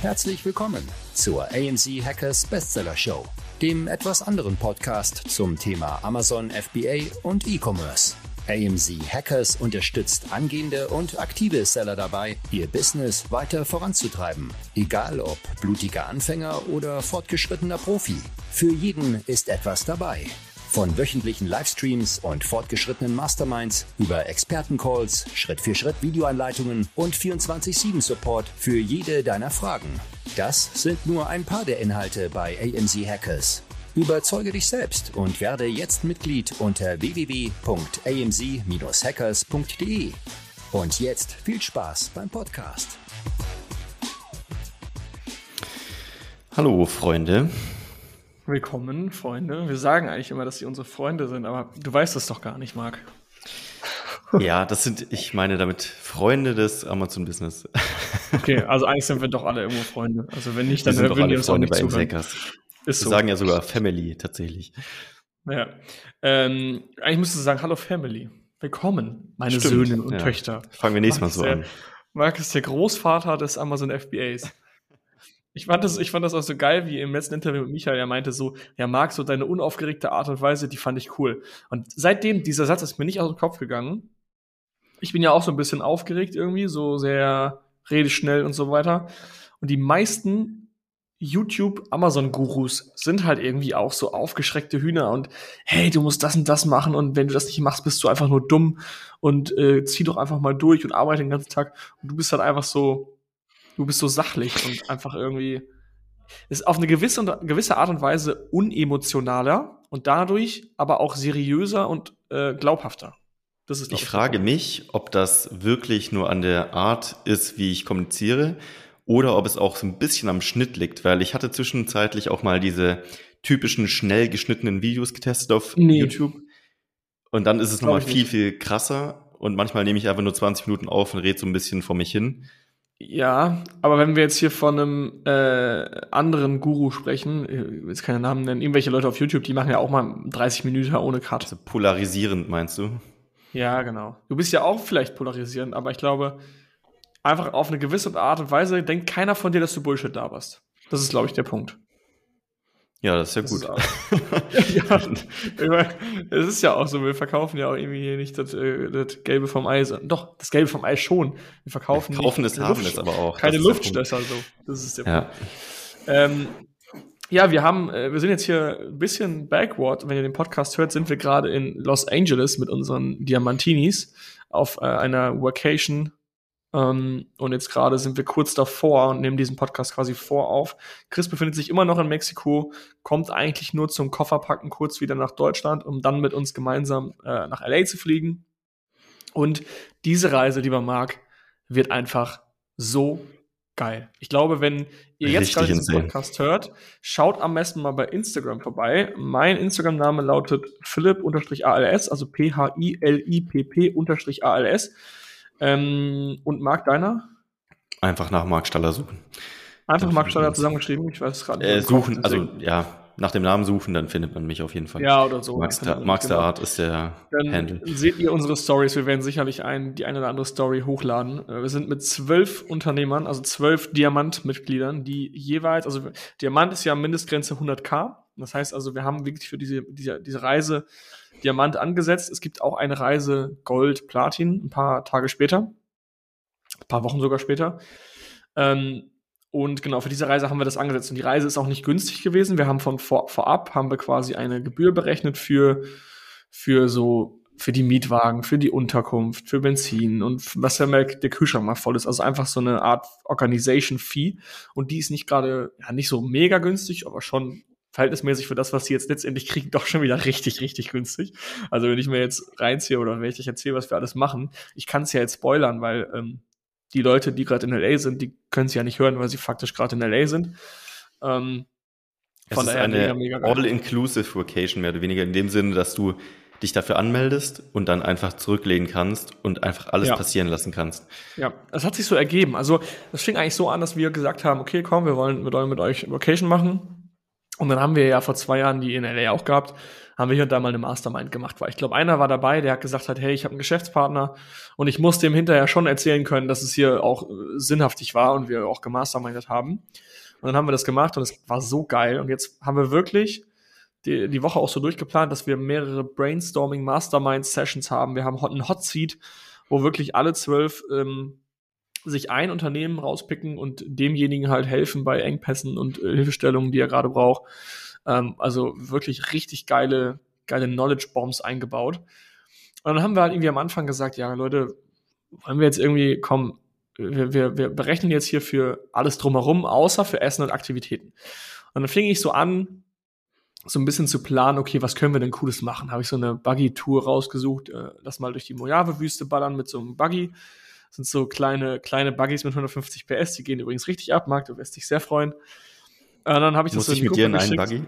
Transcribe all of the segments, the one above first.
Herzlich willkommen zur AMZ Hackers Bestseller Show, dem etwas anderen Podcast zum Thema Amazon FBA und E-Commerce. AMZ Hackers unterstützt angehende und aktive Seller dabei, ihr Business weiter voranzutreiben. Egal ob blutiger Anfänger oder fortgeschrittener Profi. Für jeden ist etwas dabei. Von wöchentlichen Livestreams und fortgeschrittenen Masterminds über Expertencalls, Schritt-für-Schritt-Videoanleitungen und 24-7-Support für jede deiner Fragen. Das sind nur ein paar der Inhalte bei AMZ Hackers. Überzeuge dich selbst und werde jetzt Mitglied unter www.amz-hackers.de. Und jetzt viel Spaß beim Podcast. Hallo Freunde. Willkommen, Freunde. Wir sagen eigentlich immer, dass sie unsere Freunde sind, aber du weißt es doch gar nicht, Marc. Ja, das sind, ich meine damit Freunde des Amazon Business. Okay, also eigentlich sind wir doch alle irgendwo Freunde. Also wenn nicht, dann wir sind würden wir uns auch Freunde nicht bei zuhören. Ist Wir so. sagen ja sogar Family tatsächlich. Ja. Ähm, eigentlich müsstest du sagen, hallo Family. Willkommen, meine Stimmt, Söhne und ja. Töchter. Fangen wir nächstes Mal so ist an. der, Marc ist der Großvater des Amazon FBAs. Ich fand, das, ich fand das auch so geil, wie im letzten Interview mit Michael, er meinte so, ja, Marc, so deine unaufgeregte Art und Weise, die fand ich cool. Und seitdem, dieser Satz ist mir nicht aus dem Kopf gegangen. Ich bin ja auch so ein bisschen aufgeregt irgendwie, so sehr redeschnell und so weiter. Und die meisten YouTube-Amazon-Gurus sind halt irgendwie auch so aufgeschreckte Hühner und hey, du musst das und das machen und wenn du das nicht machst, bist du einfach nur dumm und äh, zieh doch einfach mal durch und arbeite den ganzen Tag und du bist halt einfach so, du bist so sachlich und einfach irgendwie ist auf eine gewisse, gewisse Art und Weise unemotionaler und dadurch aber auch seriöser und äh, glaubhafter. Das ist glaub Ich frage mich, ob das wirklich nur an der Art ist, wie ich kommuniziere, oder ob es auch so ein bisschen am Schnitt liegt, weil ich hatte zwischenzeitlich auch mal diese typischen schnell geschnittenen Videos getestet auf Nee. YouTube. Und dann ist es nochmal ich viel, viel krasser. Und manchmal nehme ich einfach nur 20 Minuten auf und rede so ein bisschen vor mich hin. Ja, aber wenn wir jetzt hier von einem äh, anderen Guru sprechen, ich will jetzt keine Namen nennen, irgendwelche Leute auf YouTube, die machen ja auch mal 30 Minuten ohne Cut. Also polarisierend, meinst du? Ja, genau. Du bist ja auch vielleicht polarisierend, aber ich glaube, einfach auf eine gewisse Art und Weise denkt keiner von dir, dass du Bullshit da warst. Das ist, glaube ich, der Punkt. Ja, das ist ja Das gut. ist auch- ja, ich meine, es ist ja auch so, wir verkaufen ja auch irgendwie hier nicht das, äh, das Gelbe vom Ei. Doch, das Gelbe vom Ei schon. Wir verkaufen, Kaufen nicht es, haben es aber auch. Keine Luftstößer, so. Das ist der Ja. Punkt. Ähm, ja, wir haben, äh, wir sind jetzt hier ein bisschen backward. Wenn ihr den Podcast hört, sind wir gerade in Los Angeles mit unseren Diamantinis auf äh, einer Vacation. Ähm, und jetzt gerade sind wir kurz davor und nehmen diesen Podcast quasi vorauf. Chris befindet sich immer noch in Mexiko, kommt eigentlich nur zum Kofferpacken kurz wieder nach Deutschland, um dann mit uns gemeinsam äh, nach LA zu fliegen. Und diese Reise, lieber Marc, wird einfach so geil. Ich glaube, wenn ihr jetzt Richtig gerade diesen insane. Podcast hört, schaut am besten mal bei Instagram vorbei. Mein Instagram-Name lautet Philipp-ALS, also P-H-I-L-I-P-P-ALS. Ähm, und Marc deiner? Einfach nach Mark Staller suchen. Einfach Dann Marc Staller zusammengeschrieben. Ich weiß es gerade Äh, im Kopf, suchen, also ja, nach dem Namen suchen, dann findet man mich auf jeden Fall. ja oder so. Max, der, Max man- der genau. Art ist der Dann Handle. seht ihr unsere Stories. Wir werden sicherlich ein, die eine oder andere Story hochladen. Äh, Wir sind mit zwölf Unternehmern, also zwölf Diamant-Mitgliedern, die jeweils, also Diamant ist ja Mindestgrenze 100k. Das heißt also, wir haben wirklich für diese, diese, diese Reise Diamant angesetzt. Es gibt auch eine Reise Gold, Platin, ein paar Tage später. Ein paar Wochen sogar später. Ähm, und genau, für diese Reise haben wir das angesetzt. Und die Reise ist auch nicht günstig gewesen. Wir haben von vor, vorab haben wir quasi eine Gebühr berechnet für, für so, für die Mietwagen, für die Unterkunft, für Benzin und was ja der Kühlschrank mal voll ist. Also einfach so eine Art Organization Fee. Und die ist nicht gerade, ja, nicht so mega günstig, aber schon verhältnismäßig für das, was sie jetzt letztendlich kriegen, doch schon wieder richtig, richtig günstig. Also wenn ich mir jetzt reinziehe oder wenn ich euch erzähle, was wir alles machen, ich kann es ja jetzt spoilern, weil ähm, die Leute, die gerade in LA sind, die können es ja nicht hören, weil sie faktisch gerade in LA sind. Ähm, Es von ist daher eine. All-Inclusive Vacation, mehr oder weniger, in dem Sinne, dass du dich dafür anmeldest und dann einfach zurücklegen kannst und einfach alles Ja. passieren lassen kannst. Ja, das hat sich so ergeben. Also, das fing eigentlich so an, dass wir gesagt haben, okay, komm, wir wollen mit, eu- mit euch Vacation machen. Und dann haben wir ja vor zwei Jahren die in LA auch gehabt, haben wir hier und da mal eine Mastermind gemacht. Weil ich glaube, einer war dabei, der hat gesagt hat, hey, ich habe einen Geschäftspartner und ich musste ihm hinterher schon erzählen können, dass es hier auch äh, sinnhaftig war und wir auch gemastermindet haben. Und dann haben wir das gemacht und es war so geil. Und jetzt haben wir wirklich die, die Woche auch so durchgeplant, dass wir mehrere Brainstorming Mastermind Sessions haben. Wir haben einen Hot Seat, wo wirklich alle zwölf ähm, sich ein Unternehmen rauspicken und demjenigen halt helfen bei Engpässen und äh, Hilfestellungen, die er gerade braucht. Ähm, also wirklich richtig geile, geile Knowledge Bombs eingebaut. Und dann haben wir halt irgendwie am Anfang gesagt, ja, Leute, wollen wir jetzt irgendwie, komm, wir, wir, wir berechnen jetzt hier für alles drumherum, außer für Essen und Aktivitäten. Und dann fing ich so an, so ein bisschen zu planen, okay, was können wir denn Cooles machen? Habe ich so eine Buggy-Tour rausgesucht, äh, lass mal durch die Mojave-Wüste ballern mit so einem Buggy. Das sind so kleine, kleine Buggies mit 150 PS, die gehen übrigens richtig ab, Marc, du wirst dich sehr freuen. Und dann habe ich Muss das so in die Gruppe mit dir in einen Buggy?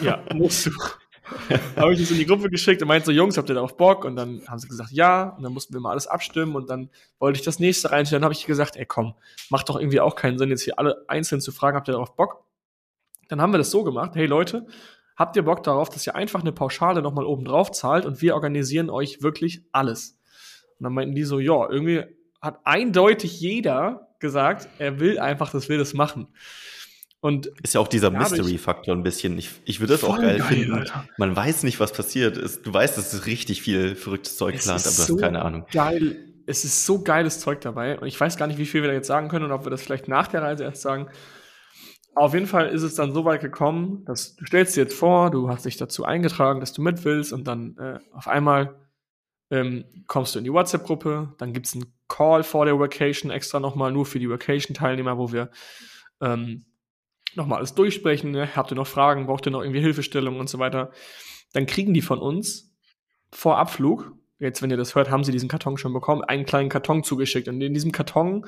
Ja, musst du. habe ich das in die Gruppe geschickt und meinte so, Jungs, habt ihr darauf Bock? Und dann haben sie gesagt, ja. Und dann mussten wir mal alles abstimmen und dann wollte ich das nächste reinstellen. Dann habe ich gesagt, ey komm, macht doch irgendwie auch keinen Sinn, jetzt hier alle einzeln zu fragen, habt ihr darauf Bock? Dann haben wir das so gemacht, hey Leute, habt ihr Bock darauf, dass ihr einfach eine Pauschale nochmal oben drauf zahlt und wir organisieren euch wirklich alles? Und dann meinten die so, ja, irgendwie hat eindeutig jeder gesagt, er will einfach, dass wir das machen. Und ist ja auch dieser Mystery-Faktor ein bisschen. Ich, ich würde das auch geil, geil finden. Alter. Man weiß nicht, was passiert ist. Du weißt, dass es richtig viel verrücktes Zeug plant, aber du so hast keine Ahnung. Geil. Es ist so geiles Zeug dabei. Und ich weiß gar nicht, wie viel wir da jetzt sagen können und ob wir das vielleicht nach der Reise erst sagen. Auf jeden Fall ist es dann so weit gekommen, dass du stellst dir jetzt vor, du hast dich dazu eingetragen, dass du mit willst und dann äh, auf einmal ähm, kommst du in die WhatsApp-Gruppe, dann gibt es einen Call vor der Vacation extra nochmal nur für die Vacation-Teilnehmer, wo wir ähm, nochmal alles durchsprechen. Ne? Habt ihr noch Fragen? Braucht ihr noch irgendwie Hilfestellung und so weiter? Dann kriegen die von uns vor Abflug, jetzt wenn ihr das hört, haben sie diesen Karton schon bekommen, einen kleinen Karton zugeschickt. Und in diesem Karton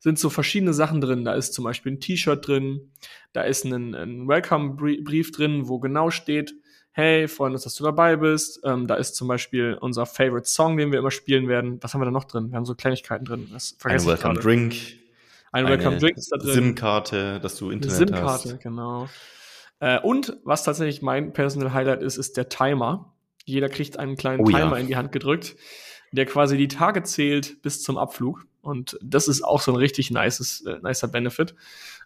sind so verschiedene Sachen drin. Da ist zum Beispiel ein T-Shirt drin, da ist ein, ein Welcome-Brief drin, wo genau steht, hey, freuen uns, dass du dabei bist. Ähm, da ist zum Beispiel unser Favorite Song, den wir immer spielen werden. Was haben wir da noch drin? Wir haben so Kleinigkeiten drin. Das Ein Welcome Drink. Ein Welcome Drink ist da drin. SIM-Karte, dass du Internet SIM hast. SIM-Karte, genau. Äh, und was tatsächlich mein Personal Highlight ist, ist der Timer. Jeder kriegt einen kleinen oh, Timer ja. in die Hand gedrückt, der quasi die Tage zählt bis zum Abflug. Und das ist auch so ein richtig nices, äh, nicer Benefit.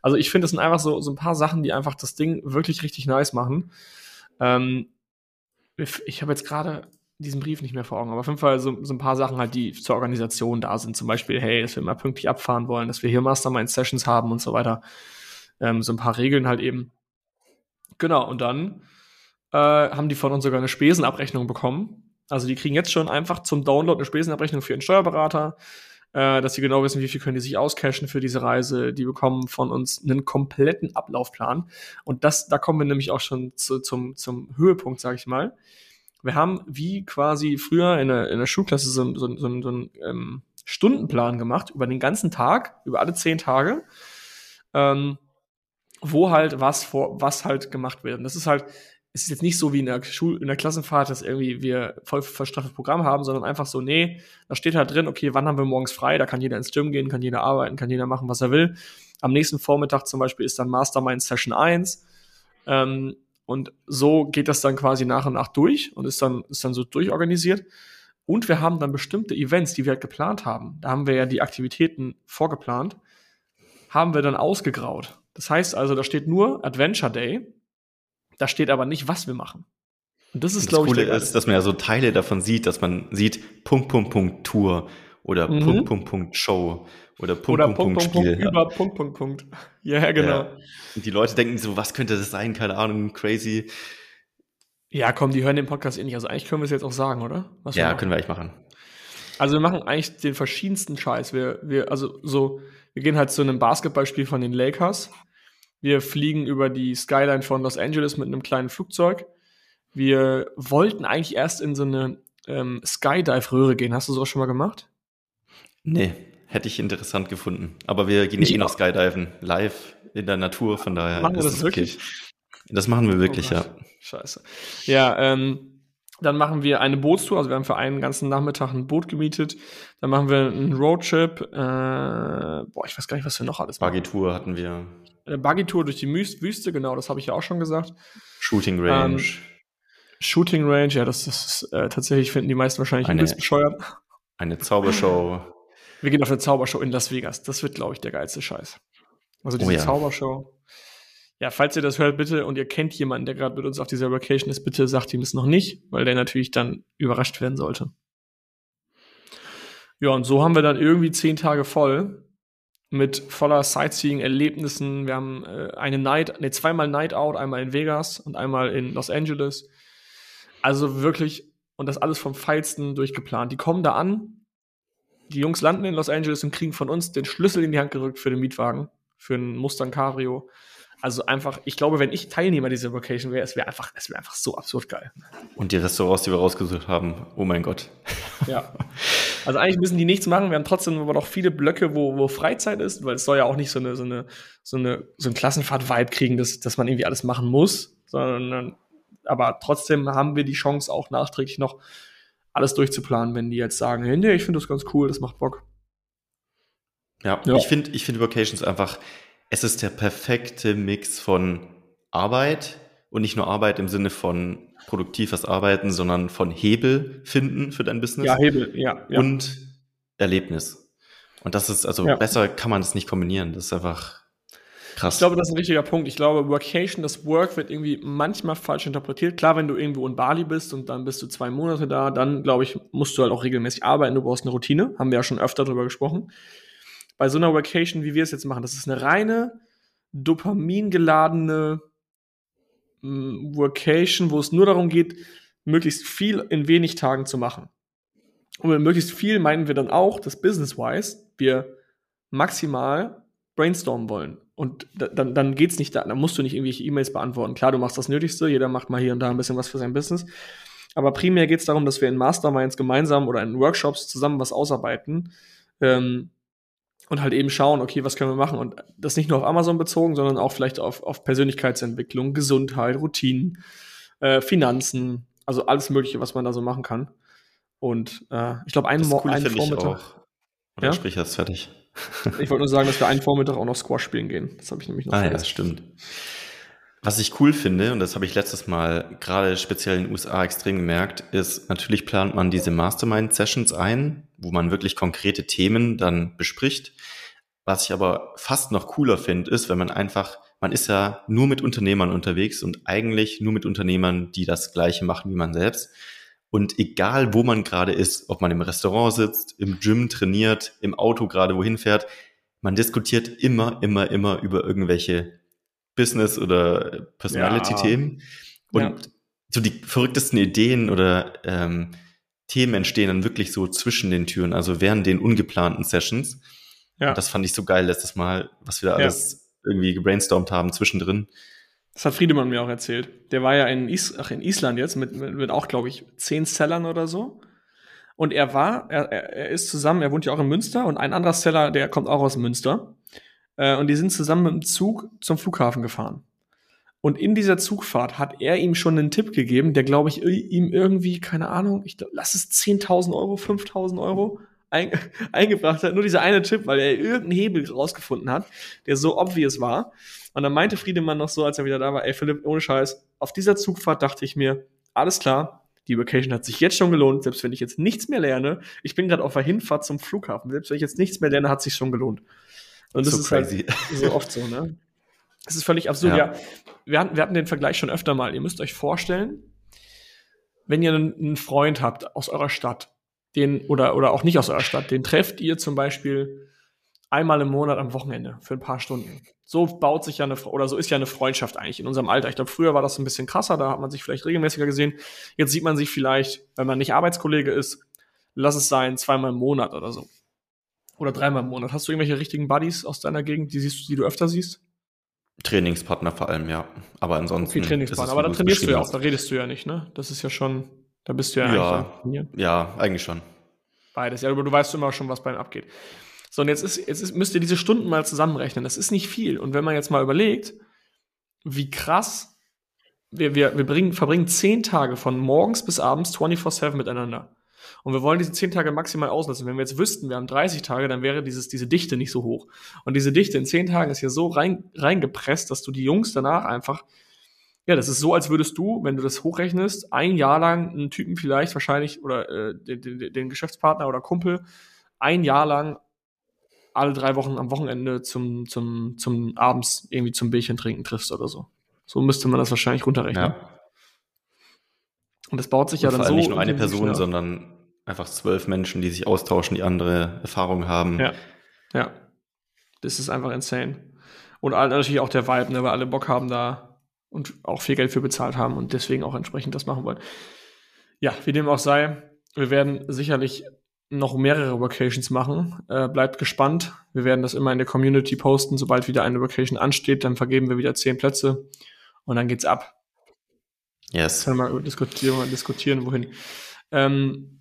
Also ich finde, das sind einfach so, so ein paar Sachen, die einfach das Ding wirklich richtig nice machen. Ähm, ich habe jetzt gerade diesen Brief nicht mehr vor Augen, aber auf jeden Fall so, so ein paar Sachen halt, die zur Organisation da sind. Zum Beispiel, hey, dass wir immer pünktlich abfahren wollen, dass wir hier Mastermind-Sessions haben und so weiter. Ähm, so ein paar Regeln halt eben. Genau, und dann äh, haben die von uns sogar eine Spesenabrechnung bekommen. Also die kriegen jetzt schon einfach zum Download eine Spesenabrechnung für ihren Steuerberater äh, dass sie genau wissen, wie viel können die sich auscashen für diese Reise. Die bekommen von uns einen kompletten Ablaufplan. Und das, da kommen wir nämlich auch schon zu, zum, zum Höhepunkt, sage ich mal. Wir haben wie quasi früher in der, in der Schulklasse so, so, so, so einen ähm, Stundenplan gemacht über den ganzen Tag, über alle zehn Tage. Ähm, wo halt was vor, was halt gemacht wird. Und das ist halt es ist jetzt nicht so wie in der Schul in der Klassenfahrt, dass irgendwie wir voll verstrafftes Programm haben, sondern einfach so, nee, da steht halt drin, okay, wann haben wir morgens frei, da kann jeder ins Gym gehen, kann jeder arbeiten, kann jeder machen, was er will. Am nächsten Vormittag zum Beispiel ist dann Mastermind Session 1. Ähm, und so geht das dann quasi nach und nach durch und ist dann, ist dann so durchorganisiert. Und wir haben dann bestimmte Events, die wir halt geplant haben. Da haben wir ja die Aktivitäten vorgeplant, haben wir dann ausgegraut. Das heißt also, da steht nur Adventure Day da steht aber nicht, was wir machen. Und das ist, glaube ich, das Coole ist, dass man ja so Teile davon sieht, dass man sieht Punkt, Punkt, Punkt Tour oder mhm. Punkt, Punkt, Punkt Show oder Punkt, oder Punkt, Punkt, Spiel. Punkt, über Punkt, Punkt, Punkt. Ja, genau. Ja. Und die Leute denken so, was könnte das sein? Keine Ahnung, crazy. Ja, komm, die hören den Podcast eh nicht. Also eigentlich können wir es jetzt auch sagen, oder? Was ja, wir können wir eigentlich machen. Also wir machen eigentlich den verschiedensten Scheiß. Wir, wir, also so, wir gehen halt zu einem Basketballspiel von den Lakers wir fliegen über die Skyline von Los Angeles mit einem kleinen Flugzeug. Wir wollten eigentlich erst in so eine ähm, Skydive-Röhre gehen. Hast du sowas schon mal gemacht? Nee, hätte ich interessant gefunden. Aber wir gehen ja eh noch Skydiven live in der Natur, von daher. Machen wir das wirklich? Okay. Das machen wir wirklich, oh ja. Scheiße. Ja, ähm, dann machen wir eine Bootstour, also wir haben für einen ganzen Nachmittag ein Boot gemietet. Dann machen wir einen Roadtrip. Äh, boah, ich weiß gar nicht, was wir noch alles machen. Buggy-Tour hatten wir. Eine Buggy-Tour durch die Wüste, genau, das habe ich ja auch schon gesagt. Shooting Range. Ähm, Shooting Range, ja, das ist äh, tatsächlich, finden die meisten wahrscheinlich eine, ein bisschen bescheuert. Eine Zaubershow. Wir gehen auf eine Zaubershow in Las Vegas. Das wird, glaube ich, der geilste Scheiß. Also diese oh ja. Zaubershow. Ja, falls ihr das hört, bitte, und ihr kennt jemanden, der gerade mit uns auf dieser Vacation ist, bitte sagt ihm es noch nicht, weil der natürlich dann überrascht werden sollte. Ja, und so haben wir dann irgendwie zehn Tage voll mit voller Sightseeing-Erlebnissen. Wir haben äh, eine Night, ne, zweimal Night Out, einmal in Vegas und einmal in Los Angeles. Also wirklich, und das alles vom Feilsten durchgeplant. Die kommen da an, die Jungs landen in Los Angeles und kriegen von uns den Schlüssel in die Hand gerückt für den Mietwagen, für einen Mustang Cabrio. Also einfach, ich glaube, wenn ich Teilnehmer dieser Vacation wäre, es wäre einfach, es wäre einfach so absurd geil. Und die Restaurants, die wir rausgesucht haben, oh mein Gott. Ja. Also eigentlich müssen die nichts machen. Wir haben trotzdem aber noch viele Blöcke, wo, wo Freizeit ist, weil es soll ja auch nicht so eine, so eine, so eine, so ein Klassenfahrt-Vibe kriegen, dass, dass man irgendwie alles machen muss, sondern aber trotzdem haben wir die Chance, auch nachträglich noch alles durchzuplanen, wenn die jetzt sagen, hey, nee, ich finde das ganz cool, das macht Bock. Ja, ja. ich finde ich finde Vocations einfach, es ist der perfekte Mix von Arbeit und nicht nur Arbeit im Sinne von produktives Arbeiten, sondern von Hebel finden für dein Business. Ja, Hebel, ja. ja. Und Erlebnis. Und das ist, also ja. besser kann man es nicht kombinieren. Das ist einfach Krass. Ich glaube, das ist ein richtiger Punkt. Ich glaube, Workation, das Work wird irgendwie manchmal falsch interpretiert. Klar, wenn du irgendwo in Bali bist und dann bist du zwei Monate da, dann glaube ich, musst du halt auch regelmäßig arbeiten. Du brauchst eine Routine. Haben wir ja schon öfter darüber gesprochen. Bei so einer Workation, wie wir es jetzt machen, das ist eine reine dopamingeladene Workation, wo es nur darum geht, möglichst viel in wenig Tagen zu machen. Und mit möglichst viel meinen wir dann auch, das Business-wise, wir maximal brainstormen wollen. Und dann, dann geht's nicht da, dann musst du nicht irgendwelche E-Mails beantworten. Klar, du machst das Nötigste, jeder macht mal hier und da ein bisschen was für sein Business. Aber primär geht's darum, dass wir in Masterminds gemeinsam oder in Workshops zusammen was ausarbeiten ähm, und halt eben schauen, okay, was können wir machen? Und das nicht nur auf Amazon bezogen, sondern auch vielleicht auf, auf Persönlichkeitsentwicklung, Gesundheit, Routinen, äh, Finanzen, also alles Mögliche, was man da so machen kann. Und äh, ich glaube, einen, Mo einen Vormittag. Oder ja? sprich das fertig. Ich wollte nur sagen, dass wir einen Vormittag auch noch Squash spielen gehen. Das habe ich nämlich noch Ah vergessen. ja, stimmt. Was ich cool finde, und das habe ich letztes Mal gerade speziell in den USA extrem gemerkt, ist, natürlich plant man diese Mastermind-Sessions ein, wo man wirklich konkrete Themen dann bespricht. Was ich aber fast noch cooler finde, ist, wenn man einfach, man ist ja nur mit Unternehmern unterwegs und eigentlich nur mit Unternehmern, die das Gleiche machen wie man selbst. Und egal, wo man gerade ist, ob man im Restaurant sitzt, im Gym trainiert, im Auto gerade wohin fährt, man diskutiert immer, immer, immer über irgendwelche Business- oder Personality-Themen. Ja. Und ja. so die verrücktesten Ideen oder ähm, Themen entstehen dann wirklich so zwischen den Türen, also während den ungeplanten Sessions. Ja. Und das fand ich so geil letztes Mal, was wir da alles irgendwie gebrainstormt haben zwischendrin. Das hat Friedemann mir auch erzählt. Der war ja in, Is Ach, in Island jetzt mit, mit, mit auch, glaube ich, zehn Sellern oder so. Und er war, er, er ist zusammen, er wohnt ja auch in Münster und ein anderer Seller, der kommt auch aus Münster. Äh, und die sind zusammen mit dem Zug zum Flughafen gefahren. Und in dieser Zugfahrt hat er ihm schon einen Tipp gegeben, der, glaube ich, ihm irgendwie, keine Ahnung, ich lass es 10.000 Euro, 5.000 Euro ein, eingebracht hat. Nur dieser eine Tipp, weil er irgendeinen Hebel rausgefunden hat, der so obvious war. Und dann meinte Friedemann noch so, als er wieder da war, ey Philipp, ohne Scheiß, auf dieser Zugfahrt dachte ich mir, alles klar, die Vacation hat sich jetzt schon gelohnt, selbst wenn ich jetzt nichts mehr lerne. Ich bin gerade auf der Hinfahrt zum Flughafen, selbst wenn ich jetzt nichts mehr lerne, hat sich schon gelohnt. Und das so ist crazy. halt so oft so, ne? Das ist völlig absurd. Ja. ja. Wir, hatten, wir hatten den Vergleich schon öfter mal. Ihr müsst euch vorstellen, wenn ihr einen, einen Freund habt aus eurer Stadt, den, oder, oder auch nicht aus eurer Stadt, den trefft ihr zum Beispiel einmal im Monat am Wochenende für ein paar Stunden. So baut sich ja eine, oder so ist ja eine Freundschaft eigentlich in unserem Alter. Ich glaube, früher war das ein bisschen krasser, da hat man sich vielleicht regelmäßiger gesehen. Jetzt sieht man sich vielleicht, wenn man nicht Arbeitskollege ist, lass es sein, zweimal im Monat oder so. Oder dreimal im Monat. Hast du irgendwelche richtigen Buddies aus deiner Gegend, die, siehst, die du öfter siehst? Trainingspartner vor allem, ja. Aber ansonsten. Okay, Trainingspartner. Aber da trainierst du ja auch, da redest du ja nicht, ne? Das ist ja schon, da bist du ja, ja eigentlich. Ja, eigentlich schon. Beides, ja, aber du weißt immer schon, was bei ihm abgeht. So, und jetzt, ist, jetzt ist, müsst ihr diese Stunden mal zusammenrechnen. Das ist nicht viel. Und wenn man jetzt mal überlegt, wie krass, wir, wir, wir bringen, verbringen zehn Tage von morgens bis abends 24-7 miteinander. Und wir wollen diese 10 Tage maximal auslassen. Wenn wir jetzt wüssten, wir haben 30 Tage, dann wäre dieses, diese Dichte nicht so hoch. Und diese Dichte in 10 Tagen ist hier so rein, reingepresst, dass du die Jungs danach einfach, ja, das ist so, als würdest du, wenn du das hochrechnest, ein Jahr lang einen Typen vielleicht wahrscheinlich oder äh, den, den, Geschäftspartner oder Kumpel ein Jahr lang alle drei Wochen am Wochenende zum, zum, zum abends irgendwie zum Bierchen trinken triffst oder so. So müsste man das wahrscheinlich runterrechnen. Ja. Und das baut sich und ja dann so. Nicht nur eine Person, ja. sondern einfach zwölf Menschen, die sich austauschen, die andere Erfahrungen haben. Ja. Ja. Das ist einfach insane. Und natürlich auch der Vibe, ne, weil alle Bock haben da und auch viel Geld für bezahlt haben und deswegen auch entsprechend das machen wollen. Ja, wie dem auch sei, wir werden sicherlich noch mehrere Vacations machen. Äh, bleibt gespannt. Wir werden das immer in der Community posten. Sobald wieder eine Vacation ansteht, dann vergeben wir wieder zehn Plätze und dann geht's ab. Yes. Können wir diskutieren, diskutieren wohin. Ähm,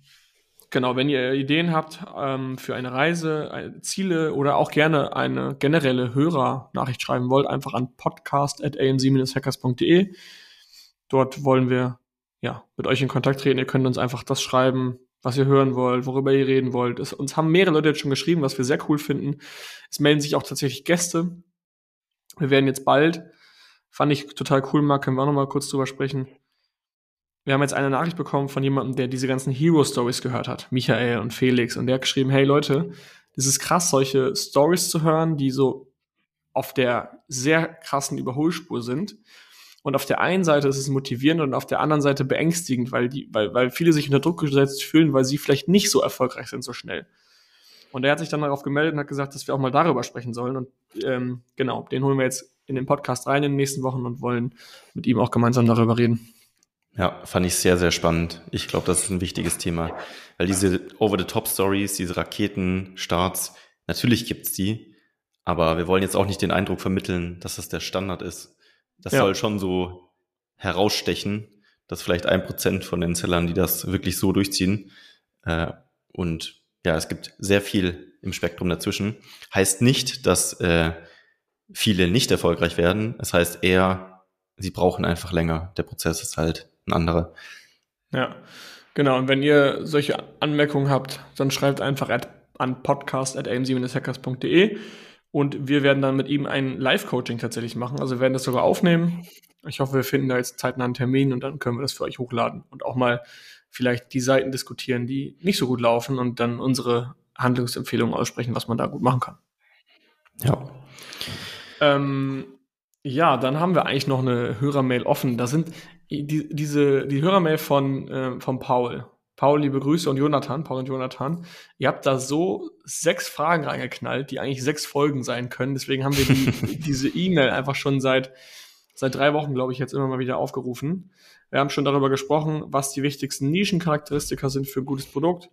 genau, wenn ihr Ideen habt ähm, für eine Reise, eine Ziele oder auch gerne eine generelle Hörernachricht schreiben wollt, einfach an podcast.amc-hackers.de. Dort wollen wir ja mit euch in Kontakt treten. Ihr könnt uns einfach das schreiben, was ihr hören wollt, worüber ihr reden wollt. Es, uns haben mehrere Leute jetzt schon geschrieben, was wir sehr cool finden. Es melden sich auch tatsächlich Gäste. Wir werden jetzt bald, fand ich total cool, Marc, können wir auch noch mal kurz drüber sprechen. Wir haben jetzt eine Nachricht bekommen von jemandem, der diese ganzen Hero-Stories gehört hat, Michael und Felix, und der hat geschrieben, hey Leute, das ist krass, solche Stories zu hören, die so auf der sehr krassen Überholspur sind und auf der einen Seite ist es motivierend und auf der anderen Seite beängstigend, weil, die, weil, weil viele sich unter Druck gesetzt fühlen, weil sie vielleicht nicht so erfolgreich sind so schnell. Und er hat sich dann darauf gemeldet und hat gesagt, dass wir auch mal darüber sprechen sollen. Und ähm, genau, den holen wir jetzt in den Podcast rein in den nächsten Wochen und wollen mit ihm auch gemeinsam darüber reden. Ja, fand ich sehr, sehr spannend. Ich glaube, das ist ein wichtiges Thema. Weil diese Over-the-Top-Stories, diese Raketenstarts, natürlich gibt's die, aber wir wollen jetzt auch nicht den Eindruck vermitteln, dass das der Standard ist. Das ja. soll schon so herausstechen, dass vielleicht ein Prozent von den Sellern, die das wirklich so durchziehen. Äh, und ja, es gibt sehr viel im Spektrum dazwischen. Heißt nicht, dass äh, viele nicht erfolgreich werden. Es heißt eher, sie brauchen einfach länger. Der Prozess ist halt ein anderer. Ja, genau. Und wenn ihr solche Anmerkungen habt, dann schreibt einfach an podcast.am7hackers.de. Und wir werden dann mit ihm ein Live-Coaching tatsächlich machen. Also wir werden das sogar aufnehmen. Ich hoffe, wir finden da jetzt zeitnah einen Termin und dann können wir das für euch hochladen und auch mal vielleicht die Seiten diskutieren, die nicht so gut laufen und dann unsere Handlungsempfehlungen aussprechen, was man da gut machen kann. Ja. Ähm, ja, dann haben wir eigentlich noch eine Hörermail offen. Da sind die, diese, die Hörermail von, äh, von Paul. Paul, liebe Grüße und Jonathan, Paul und Jonathan. Ihr habt da so sechs Fragen reingeknallt, die eigentlich sechs Folgen sein können. Deswegen haben wir die, diese E-Mail einfach schon seit, seit drei Wochen, glaube ich, jetzt immer mal wieder aufgerufen. Wir haben schon darüber gesprochen, was die wichtigsten Nischencharakteristika sind für ein gutes Produkt.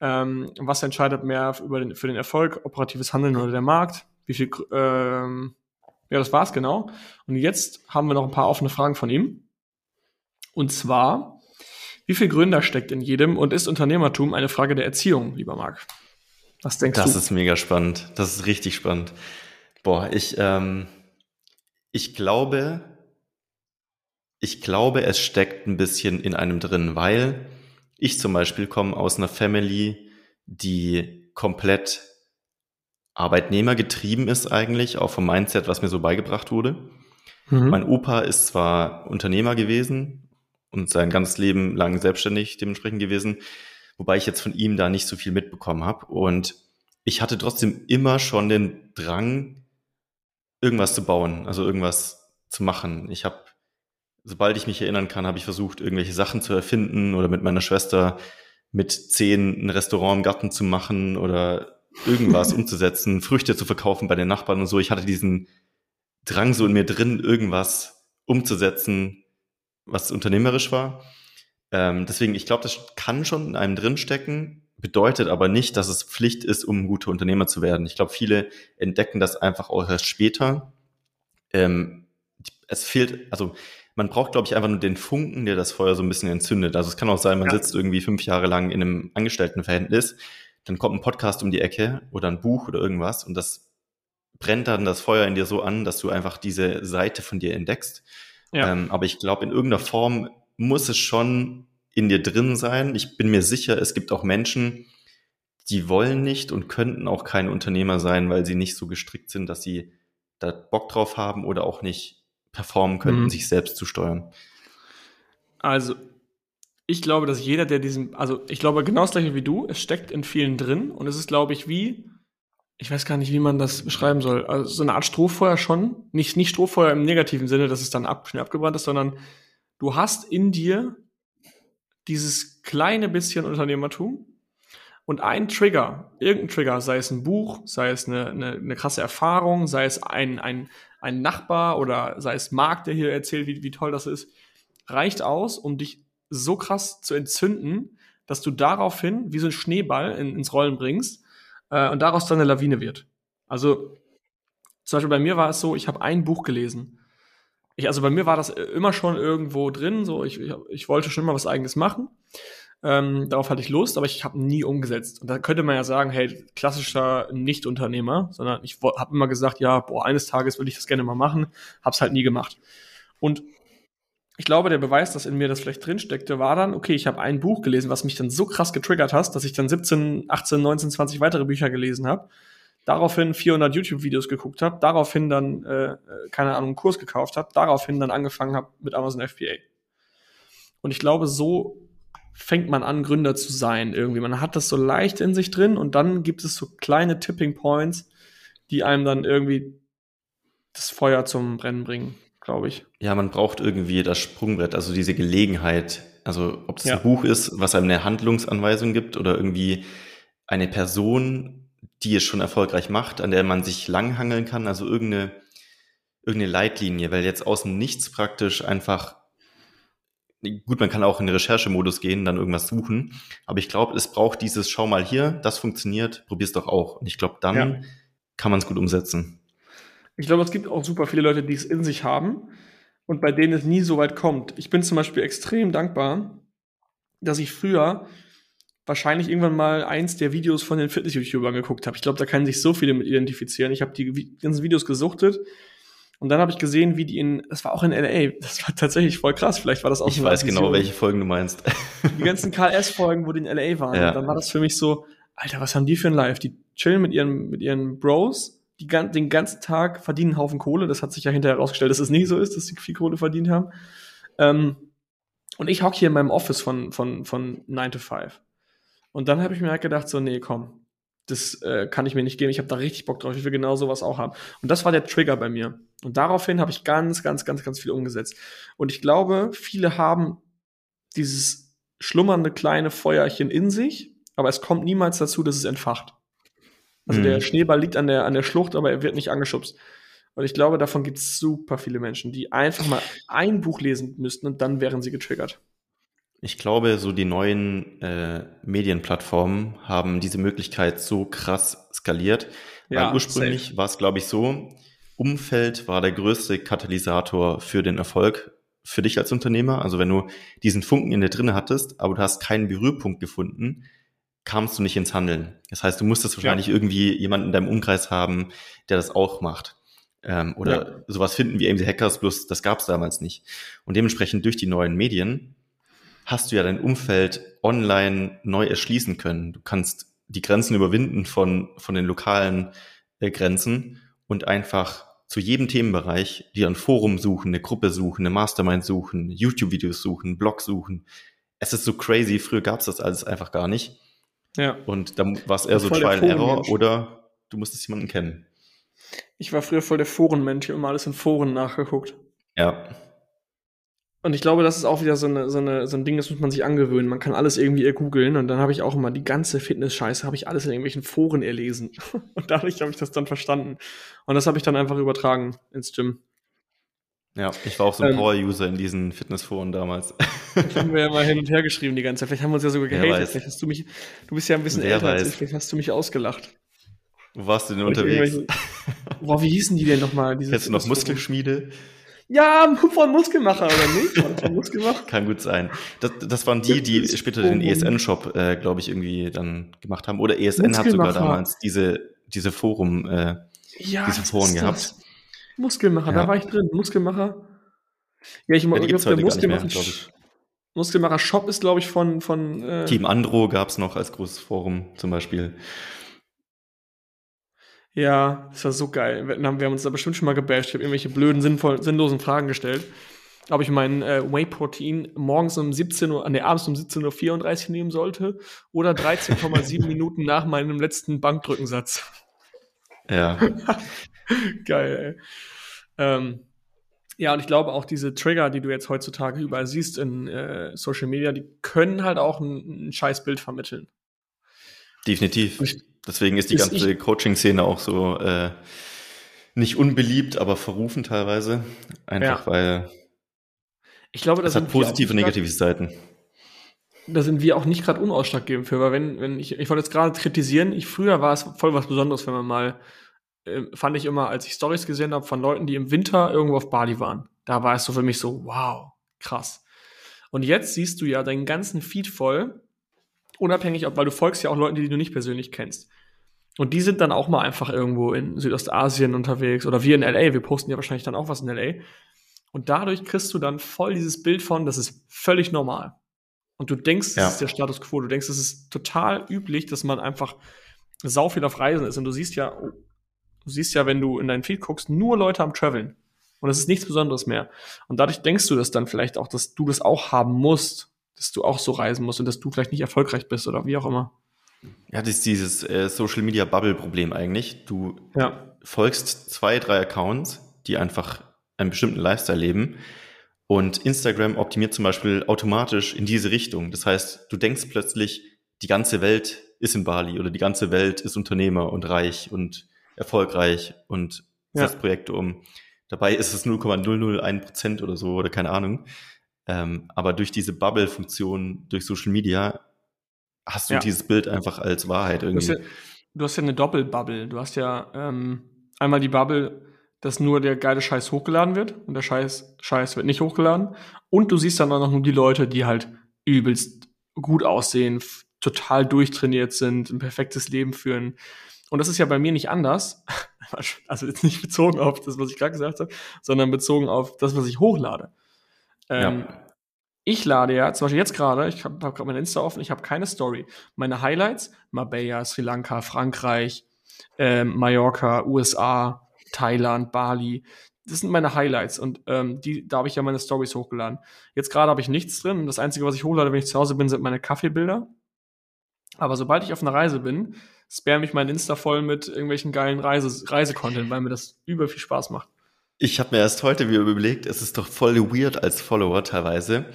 Ähm, was entscheidet mehr über den, für den Erfolg, operatives Handeln oder der Markt? Wie viel, ähm, ja, das war's genau. Und jetzt haben wir noch ein paar offene Fragen von ihm. Und zwar, wie viel Gründer steckt in jedem und ist Unternehmertum eine Frage der Erziehung, lieber Marc? Was denkst das du? Das ist mega spannend. Das ist richtig spannend. Boah, ich, ähm, ich glaube, ich glaube, es steckt ein bisschen in einem drin, weil ich zum Beispiel komme aus einer Family, die komplett arbeitnehmergetrieben ist eigentlich, auch vom Mindset, was mir so beigebracht wurde. Mhm. Mein Opa ist zwar Unternehmer gewesen, und sein ganzes Leben lang selbstständig dementsprechend gewesen, wobei ich jetzt von ihm da nicht so viel mitbekommen habe. Und ich hatte trotzdem immer schon den Drang, irgendwas zu bauen, also irgendwas zu machen. Ich habe, sobald ich mich erinnern kann, habe ich versucht, irgendwelche Sachen zu erfinden oder mit meiner Schwester mit zehn ein Restaurant im Garten zu machen oder irgendwas umzusetzen, Früchte zu verkaufen bei den Nachbarn und so. Ich hatte diesen Drang so in mir drin, irgendwas umzusetzen, was unternehmerisch war. Ähm, deswegen, ich glaube, das kann schon in einem drinstecken, bedeutet aber nicht, dass es Pflicht ist, um ein guter Unternehmer zu werden. Ich glaube, viele entdecken das einfach auch erst später. Ähm, es fehlt, also man braucht, glaube ich, einfach nur den Funken, der das Feuer so ein bisschen entzündet. Also es kann auch sein, man ja. sitzt irgendwie fünf Jahre lang in einem Angestelltenverhältnis, dann kommt ein Podcast um die Ecke oder ein Buch oder irgendwas und das brennt dann das Feuer in dir so an, dass du einfach diese Seite von dir entdeckst. Ja. Ähm, aber ich glaube, in irgendeiner Form muss es schon in dir drin sein. Ich bin mir sicher, es gibt auch Menschen, die wollen nicht und könnten auch kein Unternehmer sein, weil sie nicht so gestrickt sind, dass sie da Bock drauf haben oder auch nicht performen könnten, mhm. sich selbst zu steuern. Also, ich glaube, dass jeder, der diesen, also ich glaube genau das gleiche wie du, es steckt in vielen drin und es ist, glaube ich, wie, ich weiß gar nicht, wie man das beschreiben soll, also so eine Art Strohfeuer schon, nicht, nicht Strohfeuer im negativen Sinne, dass es dann ab, schnell abgebrannt ist, sondern du hast in dir dieses kleine bisschen Unternehmertum und ein Trigger, irgendein Trigger, sei es ein Buch, sei es eine, eine, eine krasse Erfahrung, sei es ein, ein, ein Nachbar oder sei es Marc, der hier erzählt, wie, wie toll das ist, reicht aus, um dich so krass zu entzünden, dass du daraufhin wie so ein Schneeball in, ins Rollen bringst äh, und daraus dann eine Lawine wird. Also zum Beispiel bei mir war es so, ich habe ein Buch gelesen. Ich, also bei mir war das immer schon irgendwo drin, so ich, ich, ich wollte schon mal was eigenes machen. Ähm, darauf hatte ich Lust, aber ich habe nie umgesetzt. Und da könnte man ja sagen, hey, klassischer Nicht-Unternehmer, sondern ich habe immer gesagt, ja, boah, eines Tages will ich das gerne mal machen, hab's halt nie gemacht. Und ich glaube, der Beweis, dass in mir das vielleicht drinsteckte, war dann, okay, ich habe ein Buch gelesen, was mich dann so krass getriggert hat, dass ich dann 17, 18, 19, 20 weitere Bücher gelesen habe, daraufhin 400 YouTube-Videos geguckt habe, daraufhin dann, äh, äh, keine Ahnung, einen Kurs gekauft habe, daraufhin dann angefangen habe mit Amazon FBA. Und ich glaube, so fängt man an, Gründer zu sein irgendwie. Man hat das so leicht in sich drin und dann gibt es so kleine Tipping Points, die einem dann irgendwie das Feuer zum Brennen bringen glaube ich. Ja, man braucht irgendwie das Sprungbrett, also diese Gelegenheit. Also ob es ja. ein Buch ist, was einem eine Handlungsanweisung gibt oder irgendwie eine Person, die es schon erfolgreich macht, an der man sich langhangeln kann, also irgendeine, irgendeine Leitlinie, weil jetzt außen nichts praktisch einfach gut, man kann auch in den Recherchemodus gehen, dann irgendwas suchen. Aber ich glaube, es braucht dieses, schau mal hier, das funktioniert, probier's doch auch. Und ich glaube, dann ja. kann man es gut umsetzen. Ich glaube, es gibt auch super viele Leute, die es in sich haben und bei denen es nie so weit kommt. Ich bin zum Beispiel extrem dankbar, dass ich früher wahrscheinlich irgendwann mal eins der Videos von den Fitness-YouTubern geguckt habe. Ich glaube, da können sich so viele mit identifizieren. Ich habe die ganzen Videos gesuchtet und dann habe ich gesehen, wie die in, das war auch in LA, das war tatsächlich voll krass. Vielleicht war das auch Ich weiß genau, welche Folgen du meinst. Die ganzen KLS-Folgen, wo die in LA waren. Ja. dann war das für mich so, Alter, was haben die für ein Live? Die chillen mit ihren, mit ihren Bros die, den ganzen Tag verdienen einen Haufen Kohle. Das hat sich ja hinterher herausgestellt, dass es nicht so ist, dass sie viel Kohle verdient haben. Ähm, und ich hocke hier in meinem Office von, von, von 9 to 5. Und dann habe ich mir halt gedacht, so, nee, komm, das äh, kann ich mir nicht geben. Ich habe da richtig Bock drauf. Ich will genau sowas auch haben. Und das war der Trigger bei mir. Und daraufhin habe ich ganz, ganz, ganz, ganz viel umgesetzt. Und ich glaube, viele haben dieses schlummernde kleine Feuerchen in sich, aber es kommt niemals dazu, dass es entfacht. Also mhm. der Schneeball liegt an der, an der Schlucht, aber er wird nicht angeschubst. Und ich glaube, davon gibt es super viele Menschen, die einfach mal ein Buch lesen müssten und dann wären sie getriggert. Ich glaube, so die neuen äh, Medienplattformen haben diese Möglichkeit so krass skaliert. Ja, weil ursprünglich war es, glaube ich, so, Umfeld war der größte Katalysator für den Erfolg für dich als Unternehmer. Also wenn du diesen Funken in dir drinne hattest, aber du hast keinen Berührpunkt gefunden, kamst du nicht ins Handeln. Das heißt, du musstest wahrscheinlich ja. irgendwie jemanden in deinem Umkreis haben, der das auch macht. Ähm, oder ja. sowas finden wie AMC Hackers, bloß das gab es damals nicht. Und dementsprechend durch die neuen Medien hast du ja dein Umfeld online neu erschließen können. Du kannst die Grenzen überwinden von, von den lokalen äh, Grenzen und einfach zu jedem Themenbereich dir ein Forum suchen, eine Gruppe suchen, eine Mastermind suchen, YouTube-Videos suchen, Blog suchen. Es ist so crazy, früher gab es das alles einfach gar nicht. Ja. Und dann war es eher so Trial and Error oder du musstest jemanden kennen. Ich war früher voll der Forenmensch, ich habe immer alles in Foren nachgeguckt. Ja. Und ich glaube, das ist auch wieder so, eine, so, eine, so ein Ding, das muss man sich angewöhnen. Man kann alles irgendwie googeln und dann habe ich auch immer die ganze Fitness-Scheiße, habe ich alles in irgendwelchen Foren erlesen. Und dadurch habe ich das dann verstanden. Und das habe ich dann einfach übertragen ins Gym. Ja, ich war auch so ein ähm, Power-User in diesen Fitnessforen damals. Haben wir ja mal hin und her geschrieben die ganze Zeit. Vielleicht haben wir uns ja sogar gehatet. Vielleicht hast du mich, du bist ja ein bisschen Wer älter weiß. als ich, vielleicht hast du mich ausgelacht. Wo warst du denn unterwegs? Boah, wie hießen die denn nochmal? Kennst du noch Muskelschmiede? Ja, von Muskelmacher, oder nicht? Von Muskelmacher? Kann gut sein. Das, das waren die, die später den ESN-Shop, äh, glaube ich, irgendwie dann gemacht haben. Oder ESN hat sogar damals diese, diese Forum, äh, ja, diese Foren gehabt. Das? Muskelmacher, ja. da war ich drin. Muskelmacher. Ja, ich, ja, ich glaube, der Muskelmacher. Mehr, glaub ich. Muskelmacher Shop ist, glaube ich, von. von äh Team Andro gab es noch als großes Forum zum Beispiel. Ja, das war so geil. Wir haben, wir haben uns da bestimmt schon mal gebasht. Ich habe irgendwelche blöden, sinnvoll, sinnlosen Fragen gestellt. Ob ich mein äh, Whey-Protein morgens um 17 Uhr, nee, abends um 17.34 Uhr nehmen sollte oder 13,7 Minuten nach meinem letzten Bankdrückensatz. Ja. geil, ey. Ähm, ja, und ich glaube auch diese Trigger, die du jetzt heutzutage überall siehst in äh, Social Media, die können halt auch ein, ein scheiß Bild vermitteln. Definitiv. Deswegen ist die ist ganze Coaching-Szene auch so äh, nicht unbeliebt, aber verrufen teilweise. Einfach ja. weil ich glaube, das hat positive und negative Seiten. Da sind wir auch nicht gerade unausschlaggebend für, weil wenn, wenn ich, ich wollte jetzt gerade kritisieren, ich früher war es voll was Besonderes, wenn man mal fand ich immer, als ich Stories gesehen habe von Leuten, die im Winter irgendwo auf Bali waren. Da war es so für mich so, wow, krass. Und jetzt siehst du ja deinen ganzen Feed voll, unabhängig, ob, weil du folgst ja auch Leuten, die du nicht persönlich kennst. Und die sind dann auch mal einfach irgendwo in Südostasien unterwegs oder wir in LA. Wir posten ja wahrscheinlich dann auch was in LA. Und dadurch kriegst du dann voll dieses Bild von, das ist völlig normal. Und du denkst, das ist der Status quo. Du denkst, es ist total üblich, dass man einfach sau viel auf Reisen ist. Und du siehst ja, Du siehst ja, wenn du in deinen Feed guckst, nur Leute am Traveln. Und es ist nichts Besonderes mehr. Und dadurch denkst du das dann vielleicht auch, dass du das auch haben musst, dass du auch so reisen musst und dass du vielleicht nicht erfolgreich bist oder wie auch immer. Ja, das ist dieses äh, Social Media Bubble Problem eigentlich. Du ja. folgst zwei, drei Accounts, die einfach einen bestimmten Lifestyle leben. Und Instagram optimiert zum Beispiel automatisch in diese Richtung. Das heißt, du denkst plötzlich, die ganze Welt ist in Bali oder die ganze Welt ist Unternehmer und reich und erfolgreich und setzt ja. Projekte um. Dabei ist es 0,001 Prozent oder so oder keine Ahnung. Ähm, aber durch diese Bubble-Funktion, durch Social Media, hast du ja. dieses Bild einfach als Wahrheit irgendwie. Du hast ja, du hast ja eine Doppelbubble. Du hast ja ähm, einmal die Bubble, dass nur der geile Scheiß hochgeladen wird und der Scheiß, Scheiß wird nicht hochgeladen. Und du siehst dann auch noch nur die Leute, die halt übelst gut aussehen, total durchtrainiert sind, ein perfektes Leben führen. Und das ist ja bei mir nicht anders. Also jetzt nicht bezogen auf das, was ich gerade gesagt habe, sondern bezogen auf das, was ich hochlade. Ähm, ja. Ich lade ja, zum Beispiel jetzt gerade, ich habe hab gerade mein Insta offen, ich habe keine Story. Meine Highlights, Marbella, Sri Lanka, Frankreich, ähm, Mallorca, USA, Thailand, Bali. Das sind meine Highlights und ähm, die, da habe ich ja meine Stories hochgeladen. Jetzt gerade habe ich nichts drin. Das Einzige, was ich hochlade, wenn ich zu Hause bin, sind meine Kaffeebilder. Aber sobald ich auf einer Reise bin, spam ich mein Insta voll mit irgendwelchen geilen Reise Reisecontent, weil mir das über viel Spaß macht. Ich habe mir erst heute wieder überlegt, es ist doch voll weird als Follower teilweise.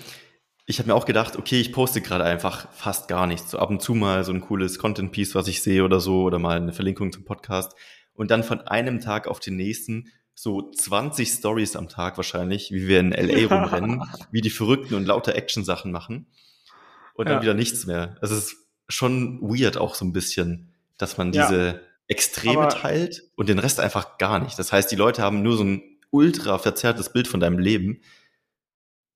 Ich habe mir auch gedacht, okay, ich poste gerade einfach fast gar nichts. So ab und zu mal so ein cooles Content-Piece, was ich sehe oder so, oder mal eine Verlinkung zum Podcast. Und dann von einem Tag auf den nächsten so 20 Stories am Tag wahrscheinlich, wie wir in LA rumrennen, wie die Verrückten und lauter Action-Sachen machen. Und dann ja. wieder nichts mehr. Es ist schon weird auch so ein bisschen dass man diese ja, Extreme teilt und den Rest einfach gar nicht. Das heißt, die Leute haben nur so ein ultra verzerrtes Bild von deinem Leben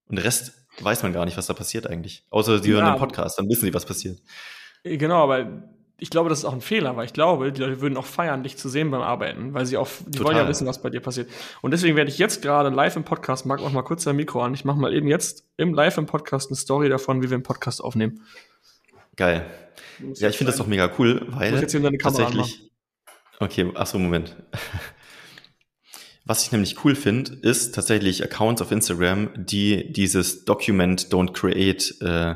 und den Rest weiß man gar nicht, was da passiert eigentlich. Außer sie ja, hören den Podcast, dann wissen sie, was passiert. Äh, genau, aber ich glaube, das ist auch ein Fehler, weil ich glaube, die Leute würden auch feiern, dich zu sehen beim Arbeiten, weil sie auch, die Total. wollen ja wissen, was bei dir passiert. Und deswegen werde ich jetzt gerade live im Podcast, mag auch mal kurz dein Mikro an, ich mache mal eben jetzt im live im Podcast eine Story davon, wie wir einen Podcast aufnehmen. Geil. Ja, ich finde das doch mega cool, weil jetzt hier deine Kamera tatsächlich. Okay, achso, Moment. Was ich nämlich cool finde, ist tatsächlich Accounts auf Instagram, die dieses Document Don't Create äh,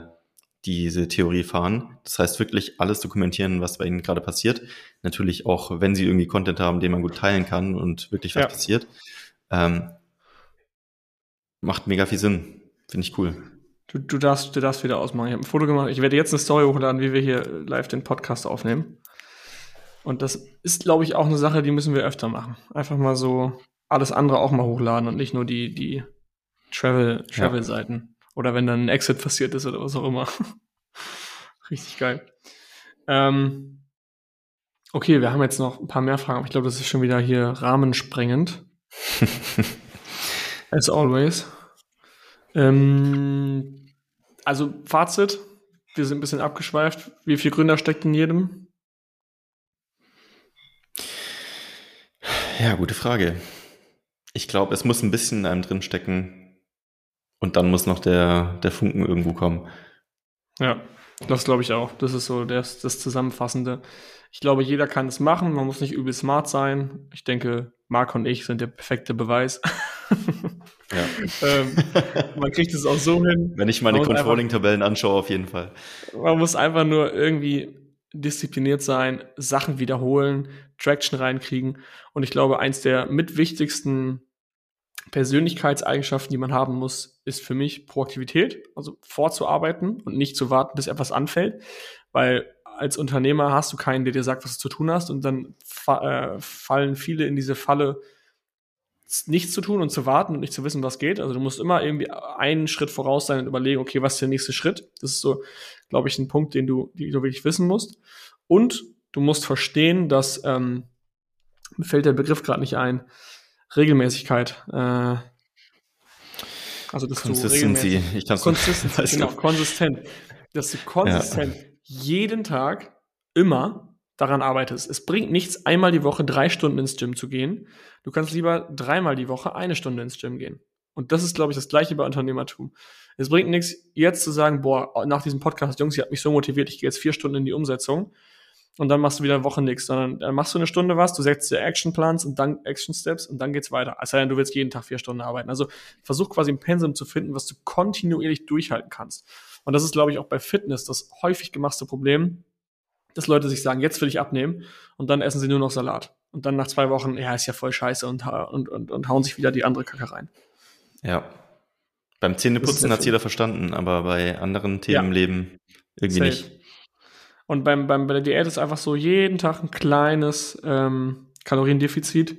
diese Theorie fahren. Das heißt wirklich alles dokumentieren, was bei ihnen gerade passiert. Natürlich auch, wenn sie irgendwie Content haben, den man gut teilen kann und wirklich was ja. passiert. Ähm, macht mega viel Sinn. Finde ich cool. Du, du, darfst, du darfst wieder ausmachen. Ich habe ein Foto gemacht. Ich werde jetzt eine Story hochladen, wie wir hier live den Podcast aufnehmen. Und das ist, glaube ich, auch eine Sache, die müssen wir öfter machen. Einfach mal so alles andere auch mal hochladen und nicht nur die, die Travel, Travel-Seiten. Ja. Oder wenn dann ein Exit passiert ist oder was auch immer. Richtig geil. Ähm, okay, wir haben jetzt noch ein paar mehr Fragen, aber ich glaube, das ist schon wieder hier rahmensprengend. As always. Ähm, also Fazit, wir sind ein bisschen abgeschweift. Wie viel Gründer steckt in jedem? Ja, gute Frage. Ich glaube, es muss ein bisschen in einem drin stecken, Und dann muss noch der, der Funken irgendwo kommen. Ja, das glaube ich auch. Das ist so das, das Zusammenfassende. Ich glaube, jeder kann es machen. Man muss nicht übel smart sein. Ich denke, Marc und ich sind der perfekte Beweis. ja. ähm, man kriegt es auch so hin. Wenn ich meine Controlling-Tabellen anschaue, auf jeden Fall. Man muss einfach nur irgendwie diszipliniert sein, Sachen wiederholen, Traction reinkriegen. Und ich glaube, eins der mitwichtigsten Persönlichkeitseigenschaften, die man haben muss, ist für mich Proaktivität, also vorzuarbeiten und nicht zu warten, bis etwas anfällt, weil als Unternehmer hast du keinen, der dir sagt, was du zu tun hast und dann fa äh, fallen viele in diese Falle, nichts zu tun und zu warten und nicht zu wissen, was geht. Also du musst immer irgendwie einen Schritt voraus sein und überlegen, okay, was ist der nächste Schritt? Das ist so, glaube ich, ein Punkt, den du, den du wirklich wissen musst. Und du musst verstehen, dass, ähm, mir fällt der Begriff gerade nicht ein, Regelmäßigkeit. Äh, also dass Consistency. Du ich kann Consistency, genau, konsistent. Dass du konsistent ja. jeden Tag immer daran arbeitest. Es bringt nichts, einmal die Woche drei Stunden ins Gym zu gehen. Du kannst lieber dreimal die Woche eine Stunde ins Gym gehen. Und das ist, glaube ich, das Gleiche bei Unternehmertum. Es bringt nichts, jetzt zu sagen, boah, nach diesem Podcast, Jungs, ihr habt mich so motiviert, ich gehe jetzt vier Stunden in die Umsetzung und dann machst du wieder eine Woche nichts, sondern dann machst du eine Stunde was, du setzt dir Actionplans und dann Action Steps und dann geht's weiter. Denn, du willst jeden Tag vier Stunden arbeiten. Also versuch quasi ein Pensum zu finden, was du kontinuierlich durchhalten kannst. Und das ist, glaube ich, auch bei Fitness das häufig gemachte Problem, dass Leute sich sagen, jetzt will ich abnehmen und dann essen sie nur noch Salat. Und dann nach zwei Wochen, ja, ist ja voll scheiße und, und, und, und hauen sich wieder die andere Kacke rein. Ja. Beim Zähneputzen hat jeder verstanden, aber bei anderen Themen ja. im Leben irgendwie Safe. nicht. Und beim, beim, bei der Diät ist einfach so jeden Tag ein kleines ähm, Kaloriendefizit.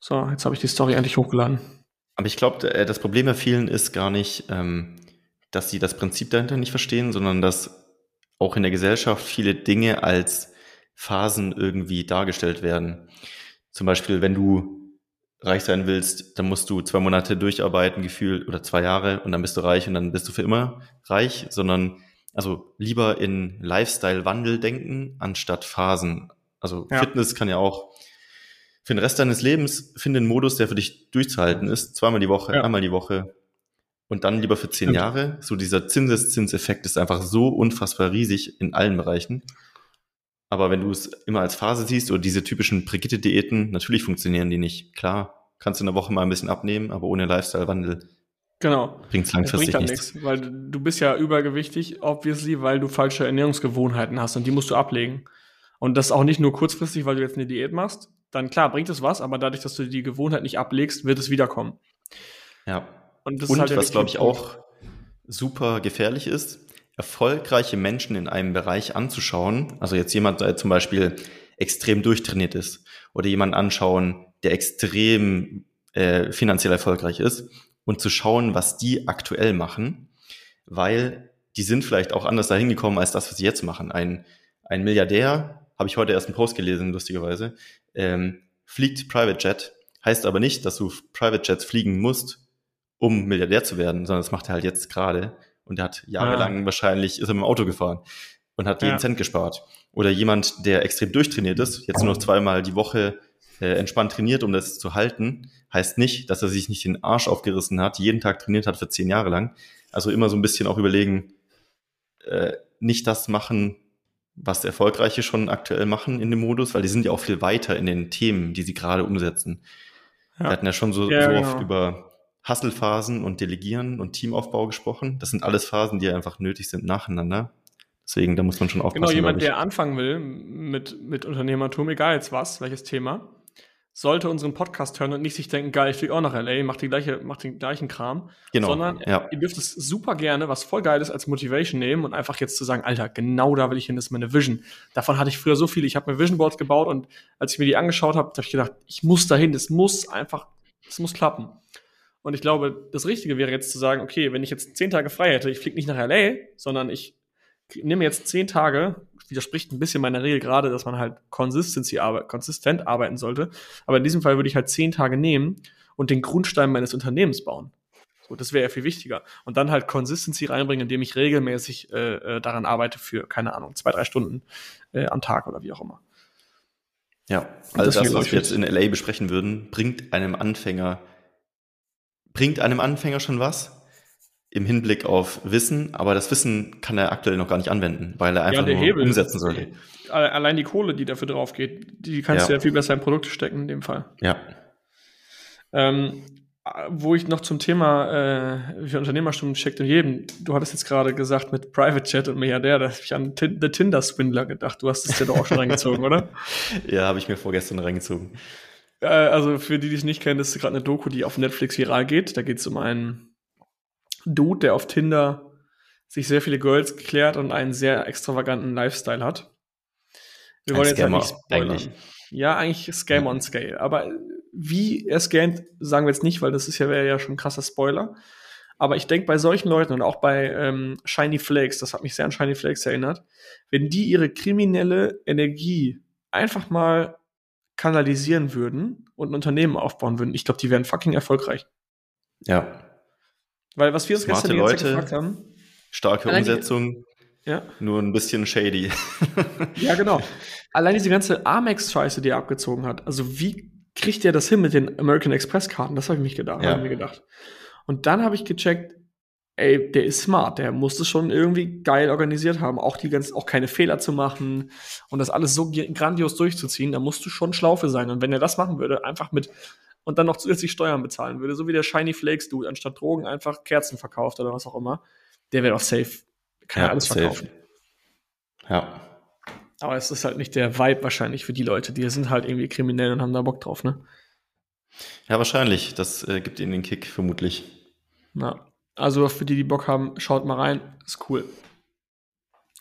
So, jetzt habe ich die Story endlich hochgeladen. Aber ich glaube, äh, das Problem bei vielen ist gar nicht, ähm, dass sie das Prinzip dahinter nicht verstehen, sondern dass auch in der Gesellschaft viele Dinge als Phasen irgendwie dargestellt werden. Zum Beispiel, wenn du reich sein willst, dann musst du zwei Monate durcharbeiten, gefühlt, oder zwei Jahre, und dann bist du reich und dann bist du für immer reich, sondern also lieber in Lifestyle-Wandel denken, anstatt Phasen. Also ja. Fitness kann ja auch für den Rest deines Lebens finde einen Modus, der für dich durchzuhalten ist. Zweimal die Woche, ja. einmal die Woche. Und dann lieber für zehn. Jahre. So dieser Zinseszinseffekt ist einfach so unfassbar riesig in allen Bereichen. Aber wenn du es immer als Phase siehst oder diese typischen Brigitte-Diäten, natürlich funktionieren die nicht. Klar, kannst du in der Woche mal ein bisschen abnehmen, aber ohne Lifestyle-Wandel Genau. Bringt's langfristig bringt nichts. nichts. Weil du bist ja übergewichtig, obviously, weil du falsche Ernährungsgewohnheiten hast und die musst du ablegen. Und das auch nicht nur kurzfristig, weil du jetzt eine Diät machst. Dann klar, bringt es was, aber dadurch, dass du die Gewohnheit nicht ablegst, wird es wiederkommen. Ja. Und, und halt was, glaube ich, auch super gefährlich ist, erfolgreiche Menschen in einem Bereich anzuschauen. Also jetzt jemand, der zum Beispiel extrem durchtrainiert ist oder jemanden anschauen, der extrem äh, finanziell erfolgreich ist und zu schauen, was die aktuell machen, weil die sind vielleicht auch anders dahin gekommen als das, was sie jetzt machen. Ein, ein Milliardär, habe ich heute erst einen Post gelesen, lustigerweise, ähm, fliegt Private Jet, heißt aber nicht, dass du Private Jets fliegen musst, um Milliardär zu werden, sondern das macht er halt jetzt gerade und er hat jahrelang ah. wahrscheinlich, ist er mit dem Auto gefahren und hat jeden ja. Cent gespart. Oder jemand, der extrem durchtrainiert ist, jetzt nur noch zweimal die Woche äh, entspannt trainiert, um das zu halten, heißt nicht, dass er sich nicht den Arsch aufgerissen hat, jeden Tag trainiert hat für zehn Jahre lang. Also immer so ein bisschen auch überlegen, äh, nicht das machen, was Erfolgreiche schon aktuell machen in dem Modus, weil die sind ja auch viel weiter in den Themen, die sie gerade umsetzen. Ja. Wir hatten ja schon so, ja, so oft genau. über Hustle-Phasen und Delegieren und Teamaufbau gesprochen. Das sind alles Phasen, die einfach nötig sind nacheinander. Deswegen, da muss man schon aufpassen. Genau, jemand, der anfangen will mit, mit Unternehmertum, egal jetzt was, welches Thema, sollte unseren Podcast hören und nicht sich denken, geil, ich fliege auch nach LA, mach, die gleiche, mach den gleichen Kram. Genau. Sondern ja. ihr dürft es super gerne, was voll geil ist, als Motivation nehmen und einfach jetzt zu sagen, Alter, genau da will ich hin, das ist meine Vision. Davon hatte ich früher so viel. Ich habe mir Vision Boards gebaut und als ich mir die angeschaut habe, habe ich gedacht, ich muss dahin, das muss einfach, das muss klappen. Und ich glaube, das Richtige wäre jetzt zu sagen, okay, wenn ich jetzt zehn Tage frei hätte, ich fliege nicht nach LA, sondern ich nehme jetzt zehn Tage, widerspricht ein bisschen meiner Regel gerade, dass man halt Consistency arbeit, konsistent arbeiten sollte. Aber in diesem Fall würde ich halt zehn Tage nehmen und den Grundstein meines Unternehmens bauen. So, das wäre ja viel wichtiger. Und dann halt Consistency reinbringen, indem ich regelmäßig äh, äh, daran arbeite für, keine Ahnung, zwei, drei Stunden äh, am Tag oder wie auch immer. Ja, also das, das was wir jetzt in LA besprechen würden, bringt einem Anfänger bringt einem Anfänger schon was im Hinblick auf Wissen, aber das Wissen kann er aktuell noch gar nicht anwenden, weil er einfach Ja, nur Hebel. umsetzen soll. Alle- Allein die Kohle, die dafür drauf geht, die kannst Ja. du ja viel besser in Produkte stecken in dem Fall. Ja. Ähm, wo ich noch zum Thema äh, für Unternehmerstunden steckt in jedem, du hattest jetzt gerade gesagt mit Private Chat und Milliardär, da habe ich an Tin The Tinder Swindler gedacht. Du hast es ja doch auch schon reingezogen, oder? Ja, habe ich mir vorgestern reingezogen. Äh, also für die, die es nicht kennen, das ist gerade eine Doku, die auf Netflix viral geht. Da geht es um einen Dude, der auf Tinder sich sehr viele Girls geklärt und einen sehr extravaganten Lifestyle hat. Wir Ein wollen jetzt halt Scammer, nicht spoilern. eigentlich. Ja, eigentlich Scam on Scale. Aber wie er scannt, sagen wir jetzt nicht, weil das ist ja, wäre ja schon ein krasser Spoiler. Aber ich denke, bei solchen Leuten und auch bei ähm, Shiny Flakes, das hat mich sehr an Shiny Flakes erinnert, wenn die ihre kriminelle Energie einfach mal kanalisieren würden und ein Unternehmen aufbauen würden, ich glaube, die wären fucking erfolgreich. Ja. Weil was wir uns Smarte gestern Leute. gefragt haben, Starke Allein die- Umsetzung, ja, nur ein bisschen shady. ja genau. Allein diese ganze Amex-Scheiße, die er abgezogen hat, also wie kriegt er das hin mit den American Express-Karten? Das habe ich mich gedacht, Ja. hab ich mir gedacht. Und dann habe ich gecheckt, ey, der ist smart, der muss es schon irgendwie geil organisiert haben, auch die ganz, auch keine Fehler zu machen und das alles so grandios durchzuziehen, da musst du schon schlau für sein. Und wenn er das machen würde, einfach mit und dann noch zusätzlich Steuern bezahlen würde, so wie der Shiny Flakes Dude, anstatt Drogen einfach Kerzen verkauft oder was auch immer, der wäre doch safe. Kann ja, alles safe. verkaufen. Ja. Aber es ist halt nicht der Vibe wahrscheinlich für die Leute, die sind halt irgendwie kriminell und haben da Bock drauf, ne? Ja, wahrscheinlich. Das äh, gibt ihnen den Kick, vermutlich. Ja. Also für die, die Bock haben, schaut mal rein, ist cool.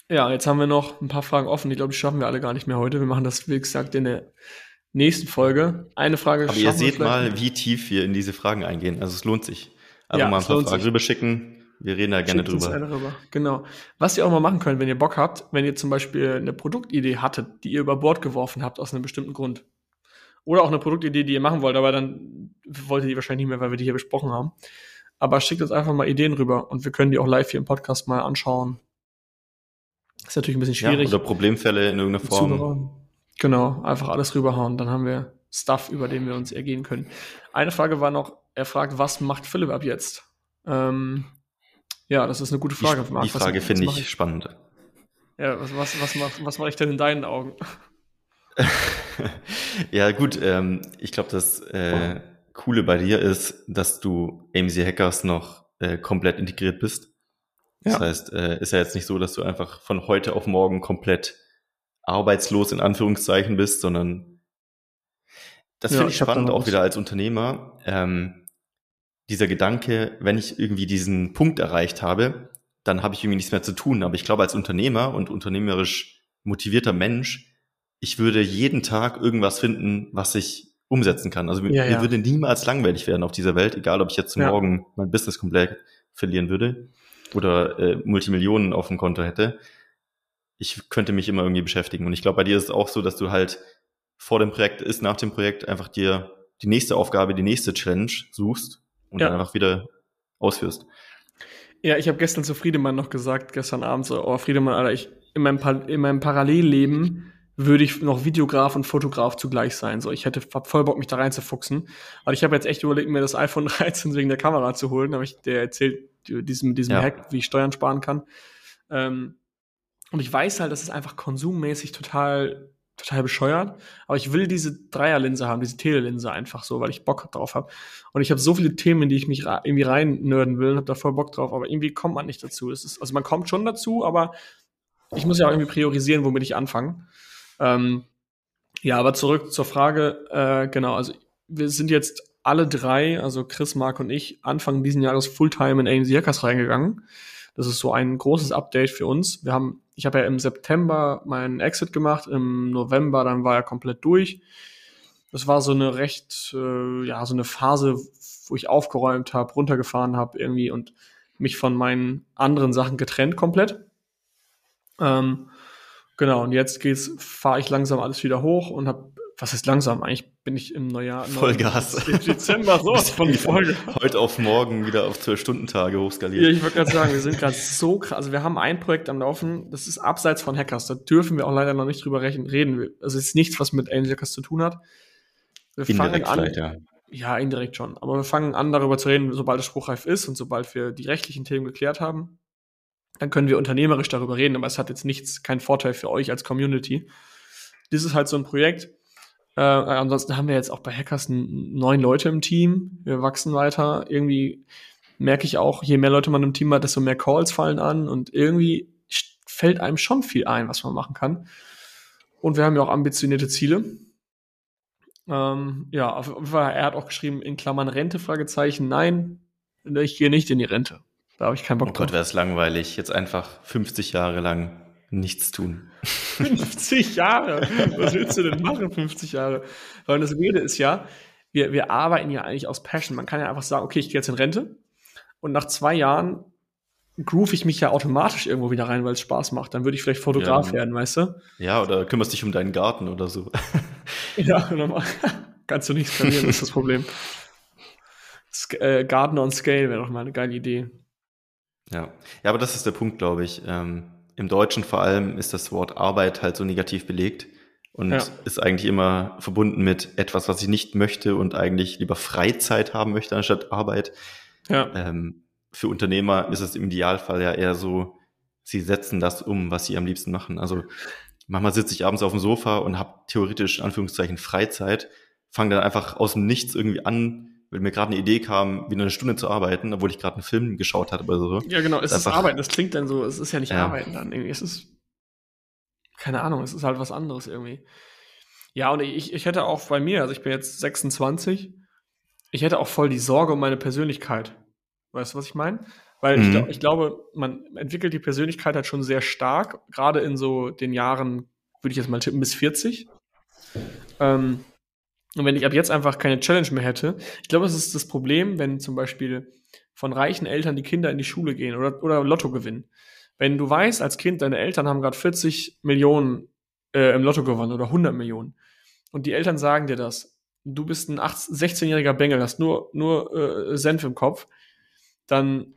Ja, jetzt haben wir noch ein paar Fragen offen. Ich glaube, die schaffen wir alle gar nicht mehr heute. Wir machen das, wie gesagt, in der nächsten Folge. Eine Frage Aber ihr seht mal, wie tief wir in diese Fragen eingehen. Also es lohnt sich. Einfach Ja, mal ein paar Fragen rüberschicken. Wir reden da gerne drüber. eine rüber. Genau. Was ihr auch mal machen könnt, wenn ihr Bock habt, wenn ihr zum Beispiel eine Produktidee hattet, die ihr über Bord geworfen habt aus einem bestimmten Grund. Oder auch eine Produktidee, die ihr machen wollt, aber dann wollt ihr die wahrscheinlich nicht mehr, weil wir die hier besprochen haben. Aber schickt uns einfach mal Ideen rüber und wir können die auch live hier im Podcast mal anschauen. Ist natürlich ein bisschen Ja, schwierig. oder Problemfälle in irgendeiner Form. Genau, einfach alles rüberhauen. Dann haben wir Stuff, über den wir uns ergehen können. Eine Frage war noch, er fragt, was macht Philipp ab jetzt? Ähm, ja, das ist eine gute Die, Frage. die Marc. Was- Frage finde mach ich spannend. Ja, was, was, was mache was mach ich denn in deinen Augen? ja, gut, ähm, ich glaube, das äh, Coole bei dir ist, dass du AMC Hackers noch äh, komplett integriert bist. Das Ja. heißt, äh, ist ja jetzt nicht so, dass du einfach von heute auf morgen komplett arbeitslos in Anführungszeichen bist, sondern das Ja, finde ich spannend auch wieder als Unternehmer. Ähm, dieser Gedanke, wenn ich irgendwie diesen Punkt erreicht habe, dann habe ich irgendwie nichts mehr zu tun. Aber ich glaube, als Unternehmer und unternehmerisch motivierter Mensch, ich würde jeden Tag irgendwas finden, was ich umsetzen kann. Also mir, Ja, mir ja. würde niemals langweilig werden auf dieser Welt, egal ob ich jetzt Ja. morgen mein Business komplett verlieren würde oder äh, Multimillionen auf dem Konto hätte. Ich könnte mich immer irgendwie beschäftigen. Und ich glaube, bei dir ist es auch so, dass du halt vor dem Projekt ist, nach dem Projekt einfach dir die nächste Aufgabe, die nächste Challenge suchst und dann einfach wieder ausführst. Ja, ich habe gestern zu Friedemann noch gesagt, gestern Abend so, oh Friedemann, Alter, ich, in meinem, Pa- in meinem Parallelleben würde ich noch Videograf und Fotograf zugleich sein. So, ich hätte voll Bock, mich da reinzufuchsen. Aber ich habe jetzt echt überlegt, mir das iPhone 13 wegen der Kamera zu holen. Da habe ich der erzählt, die- diesem, diesem Ja. Hack, wie ich Steuern sparen kann. Ähm, und ich weiß halt, das ist einfach konsummäßig total, total bescheuert. Aber ich will diese Dreierlinse haben, diese Telelinse einfach so, weil ich Bock drauf habe. Und ich habe so viele Themen, in die ich mich irgendwie rein nerden will und habe da voll Bock drauf. Aber irgendwie kommt man nicht dazu. Ist, also man kommt schon dazu, aber ich muss ja auch irgendwie priorisieren, womit ich anfange. Ähm, ja, aber zurück zur Frage. Äh, genau, also wir sind jetzt alle drei, also Chris, Marc und ich, Anfang diesen Jahres Fulltime in AMC Hackers reingegangen. Das ist so ein großes Update für uns. Wir haben, ich habe ja im September meinen Exit gemacht, im November dann war er komplett durch. Das war so eine recht, äh, ja, so eine Phase, wo ich aufgeräumt habe, runtergefahren habe irgendwie und mich von meinen anderen Sachen getrennt komplett. Ähm, genau, und jetzt geht's, fahre ich langsam alles wieder hoch und habe, was heißt langsam? Eigentlich bin ich im Neujahr. Vollgas. Im Dezember sowas von Folge. Heute auf morgen wieder auf 12-Stunden-Tage Ja, hochskaliert. ich wollte gerade sagen, wir sind gerade so krass. Also wir haben ein Projekt am Laufen, das ist abseits von Hackers. Da dürfen wir auch leider noch nicht drüber reden. Also es ist nichts, was mit Angel Hackers zu tun hat. Wir fangen Indirekt an. vielleicht, ja. Ja, indirekt schon. Aber wir fangen an, darüber zu reden, sobald es spruchreif ist und sobald wir die rechtlichen Themen geklärt haben. Dann können wir unternehmerisch darüber reden, aber es hat jetzt nichts, keinen Vorteil für euch als Community. Das ist halt so ein Projekt. Äh, ansonsten haben wir jetzt auch bei Hackers neun Leute im Team. Wir wachsen weiter. Irgendwie merke ich auch, je mehr Leute man im Team hat, desto mehr Calls fallen an und irgendwie fällt einem schon viel ein, was man machen kann. Und wir haben ja auch ambitionierte Ziele. Ähm, ja, auf er hat auch geschrieben, in Klammern Rente, Fragezeichen, nein, ich gehe nicht in die Rente. Da habe ich keinen Bock oh Gott, wäre es langweilig. Jetzt einfach 50 Jahre lang nichts tun. 50 Jahre? Was willst du denn machen, 50 Jahre? Weil das Rede ist ja, wir, wir arbeiten ja eigentlich aus Passion. Man kann ja einfach sagen, okay, ich gehe jetzt in Rente und nach zwei Jahren groove ich mich ja automatisch irgendwo wieder rein, weil es Spaß macht. Dann würde ich vielleicht Fotograf ja. werden, weißt du? Ja, oder kümmerst dich um deinen Garten oder so. ja, normal. kannst du nicht skalieren, das ist das Problem. Sk äh, Garden on Scale wäre doch mal eine geile Idee. Ja. ja, aber das ist der Punkt, glaube ich. Ähm, Im Deutschen vor allem ist das Wort Arbeit halt so negativ belegt und ja. ist eigentlich immer verbunden mit etwas, was ich nicht möchte und eigentlich lieber Freizeit haben möchte anstatt Arbeit. Ja. Ähm, für Unternehmer ist es im Idealfall ja eher so, sie setzen das um, was sie am liebsten machen. Also manchmal sitze ich abends auf dem Sofa und habe theoretisch, in Anführungszeichen, Freizeit, fange dann einfach aus dem Nichts irgendwie an, weil mir gerade eine Idee kam, wieder eine Stunde zu arbeiten, obwohl ich gerade einen Film geschaut hatte oder so. Ja, genau, es ist, ist Arbeiten, das klingt dann so, es ist ja nicht ja. Arbeiten dann irgendwie, es ist, keine Ahnung, es ist halt was anderes irgendwie. Ja, und ich, ich hätte auch bei mir, also ich bin jetzt 26, ich hätte auch voll die Sorge um meine Persönlichkeit. Weißt du, was ich meine? Weil mhm. ich, glaub, ich, glaube, man entwickelt die Persönlichkeit halt schon sehr stark, gerade in so den Jahren, würde ich jetzt mal tippen, bis 40. Ähm, und wenn ich ab jetzt einfach keine Challenge mehr hätte, ich glaube, es ist das Problem, wenn zum Beispiel von reichen Eltern die Kinder in die Schule gehen oder, oder Lotto gewinnen. Wenn du weißt, als Kind, deine Eltern haben gerade 40 Millionen äh, im Lotto gewonnen oder 100 Millionen. Und die Eltern sagen dir das, du bist ein 16-jähriger Bengel, hast nur, nur äh, Senf im Kopf, dann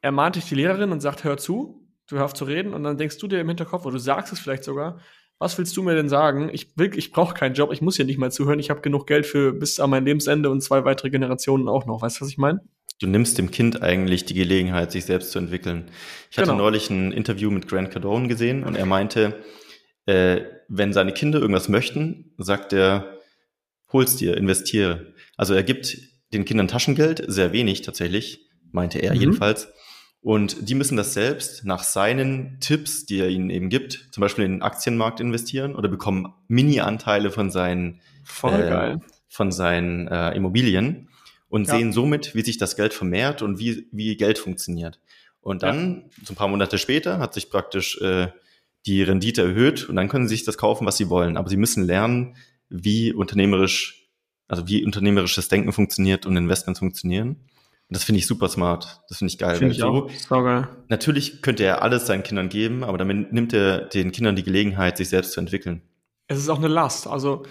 ermahnt dich die Lehrerin und sagt, hör zu, du hör auf zu reden. Und dann denkst du dir im Hinterkopf, oder du sagst es vielleicht sogar, was willst du mir denn sagen? Ich will, ich brauche keinen Job, ich muss hier nicht mal zuhören, ich habe genug Geld für bis an mein Lebensende und zwei weitere Generationen auch noch. Weißt du, was ich meine? Du nimmst dem Kind eigentlich die Gelegenheit, sich selbst zu entwickeln. Ich hatte genau. neulich ein Interview mit Grant Cardone gesehen und er meinte, äh, wenn seine Kinder irgendwas möchten, sagt er, hol's dir, investiere. Also er gibt den Kindern Taschengeld, sehr wenig tatsächlich, meinte er mhm. jedenfalls. Und die müssen das selbst nach seinen Tipps, die er ihnen eben gibt, zum Beispiel in den Aktienmarkt investieren oder bekommen Mini-Anteile von seinen, äh, von seinen äh, Immobilien und ja. sehen somit, wie sich das Geld vermehrt und wie, wie Geld funktioniert. Und dann, ja. so ein paar Monate später, hat sich praktisch äh, die Rendite erhöht und dann können sie sich das kaufen, was sie wollen. Aber sie müssen lernen, wie unternehmerisch, also wie unternehmerisches Denken funktioniert und Investments funktionieren. Und das finde ich super smart. Das finde ich geil. Finde ich so, auch. So geil. Natürlich könnte er alles seinen Kindern geben, aber damit nimmt er den Kindern die Gelegenheit, sich selbst zu entwickeln. Es ist auch eine Last. Also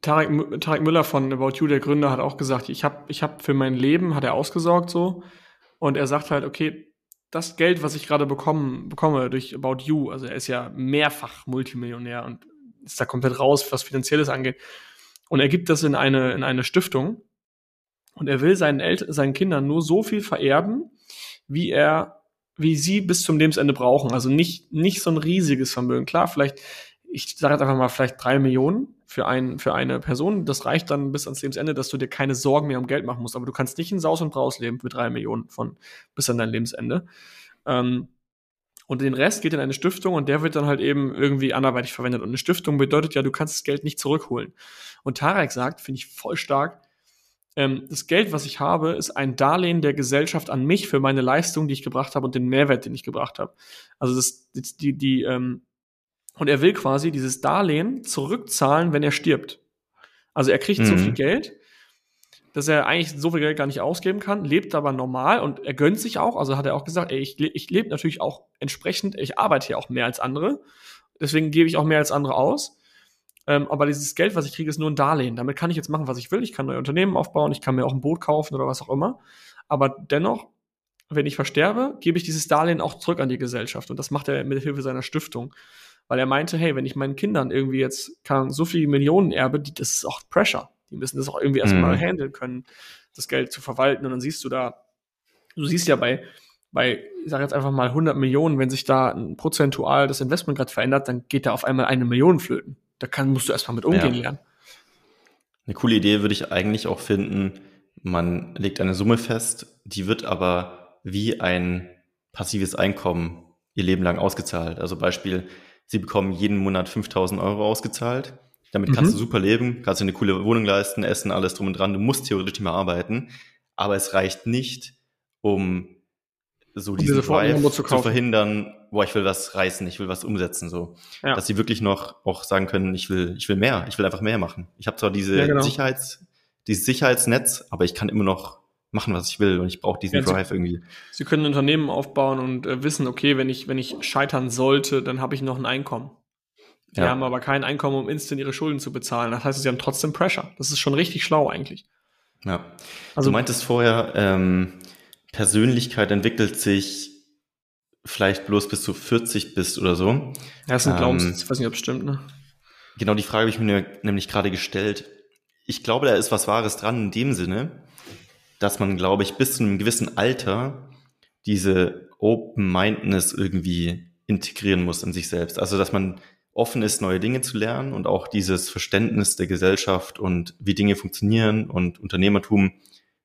Tarek, Tarek Müller von About You, der Gründer, hat auch gesagt, ich habe ich hab für mein Leben, hat er ausgesorgt so. Und er sagt halt, okay, das Geld, was ich gerade bekomme, bekomme durch About You, also er ist ja mehrfach Multimillionär und ist da komplett raus, was Finanzielles angeht. Und er gibt das in eine, in eine Stiftung und er will seinen, El seinen Kindern nur so viel vererben, wie er, wie sie bis zum Lebensende brauchen. Also nicht, nicht so ein riesiges Vermögen. Klar, vielleicht, ich sage jetzt einfach mal, vielleicht drei Millionen für, ein, für eine Person. Das reicht dann bis ans Lebensende, dass du dir keine Sorgen mehr um Geld machen musst. Aber du kannst nicht in Saus und Braus leben mit drei Millionen von bis an dein Lebensende. Ähm, und den Rest geht in eine Stiftung und der wird dann halt eben irgendwie anderweitig verwendet. Und eine Stiftung bedeutet ja, du kannst das Geld nicht zurückholen. Und Tarek sagt, finde ich voll stark, ähm, das Geld, was ich habe, ist ein Darlehen der Gesellschaft an mich für meine Leistung, die ich gebracht habe und den Mehrwert, den ich gebracht habe. Also das, die, die, ähm, und er will quasi dieses Darlehen zurückzahlen, wenn er stirbt. Also er kriegt mhm. so viel Geld, dass er eigentlich so viel Geld gar nicht ausgeben kann, lebt aber normal und er gönnt sich auch. Also hat er auch gesagt, ey, ich, ich lebe natürlich auch entsprechend, ich arbeite hier auch mehr als andere. Deswegen gebe ich auch mehr als andere aus. Ähm, aber dieses Geld, was ich kriege, ist nur ein Darlehen. Damit kann ich jetzt machen, was ich will. Ich kann neue Unternehmen aufbauen, ich kann mir auch ein Boot kaufen oder was auch immer. Aber dennoch, wenn ich versterbe, gebe ich dieses Darlehen auch zurück an die Gesellschaft. Und das macht er mit Hilfe seiner Stiftung. Weil er meinte, hey, wenn ich meinen Kindern irgendwie jetzt kann, so viele Millionen erbe, die, das ist auch Pressure. Die müssen das auch irgendwie erstmal mhm. handeln können, das Geld zu verwalten. Und dann siehst du da, du siehst ja bei, bei, ich sage jetzt einfach mal 100 Millionen, wenn sich da ein prozentual das Investment gerade verändert, dann geht da auf einmal eine Million flöten. Da kann, musst du erstmal mit umgehen ja. lernen. Eine coole Idee würde ich eigentlich auch finden, man legt eine Summe fest, die wird aber wie ein passives Einkommen ihr Leben lang ausgezahlt. Also Beispiel, sie bekommen jeden Monat 5000 Euro ausgezahlt. Damit mhm. kannst du super leben, kannst dir eine coole Wohnung leisten, essen, alles drum und dran. Du musst theoretisch nicht mehr arbeiten, aber es reicht nicht, um so diesen diese Drive zu, zu, verhindern, boah, ich will was reißen, ich will was umsetzen, so. Ja. Dass sie wirklich noch auch sagen können, ich will, ich will mehr, ich will einfach mehr machen. Ich habe zwar diese ja, genau. Sicherheits, dieses Sicherheitsnetz, aber ich kann immer noch machen, was ich will und ich brauche diesen ja, Drive irgendwie. Sie können ein Unternehmen aufbauen und äh, wissen, okay, wenn ich, wenn ich scheitern sollte, dann habe ich noch ein Einkommen. Die ja. haben aber kein Einkommen, um instant ihre Schulden zu bezahlen. Das heißt, sie haben trotzdem Pressure. Das ist schon richtig schlau eigentlich. Ja. Also, du meintest vorher, ähm, Persönlichkeit entwickelt sich vielleicht bloß bis du 40 bist oder so. Ja, das ist ein Glaubenssatz. Ähm, ich weiß nicht, ob es stimmt, ne? Genau, die Frage habe ich mir nämlich gerade gestellt. Ich glaube, da ist was Wahres dran in dem Sinne, dass man, glaube ich, bis zu einem gewissen Alter diese Open-Mindedness irgendwie integrieren muss in sich selbst. Also, dass man offen ist, neue Dinge zu lernen und auch dieses Verständnis der Gesellschaft und wie Dinge funktionieren und Unternehmertum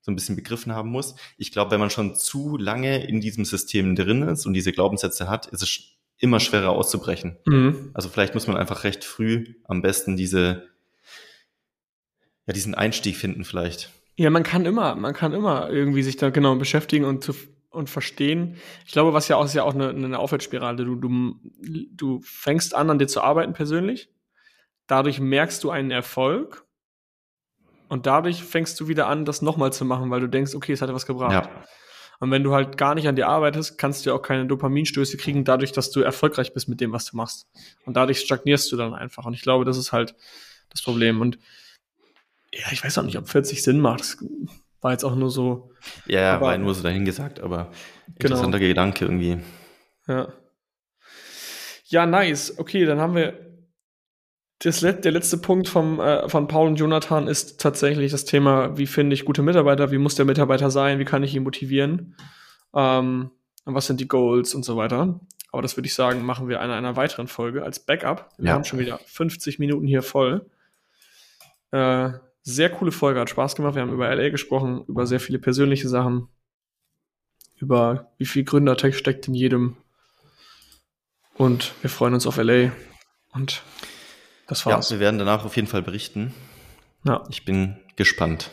so ein bisschen begriffen haben muss. Ich glaube, wenn man schon zu lange in diesem System drin ist und diese Glaubenssätze hat, ist es immer schwerer auszubrechen. Mhm. Also vielleicht muss man einfach recht früh am besten diese, ja, diesen Einstieg finden vielleicht. Ja, man kann immer, man kann immer irgendwie sich da genau beschäftigen und zu, und verstehen. Ich glaube, was ja auch ist ja auch eine, eine Aufwärtsspirale. Du, du, du fängst an, an dir zu arbeiten persönlich. Dadurch merkst du einen Erfolg. Und dadurch fängst du wieder an, das nochmal zu machen, weil du denkst, okay, es hat was gebracht. Ja. Und wenn du halt gar nicht an dir arbeitest, kannst du ja auch keine Dopaminstöße kriegen, dadurch, dass du erfolgreich bist mit dem, was du machst. Und dadurch stagnierst du dann einfach. Und ich glaube, das ist halt das Problem. Und ja, ich weiß auch nicht, ob 40 Sinn macht. Das war jetzt auch nur so. Ja, aber, war nur so dahingesagt, aber genau. interessanter genau. Gedanke irgendwie. Ja. Ja, nice. Okay, dann haben wir das, der letzte Punkt vom, äh, von Paul und Jonathan ist tatsächlich das Thema, wie finde ich gute Mitarbeiter, wie muss der Mitarbeiter sein, wie kann ich ihn motivieren, ähm, was sind die Goals und so weiter. Aber das würde ich sagen, machen wir in einer weiteren Folge als Backup. Wir ja. haben schon wieder 50 Minuten hier voll. Äh, sehr coole Folge, hat Spaß gemacht. Wir haben über LA gesprochen, über sehr viele persönliche Sachen, über wie viel Gründertech steckt in jedem. Und wir freuen uns auf LA. Und das war's. Ja, wir werden danach auf jeden Fall berichten. Ja. Ich bin gespannt.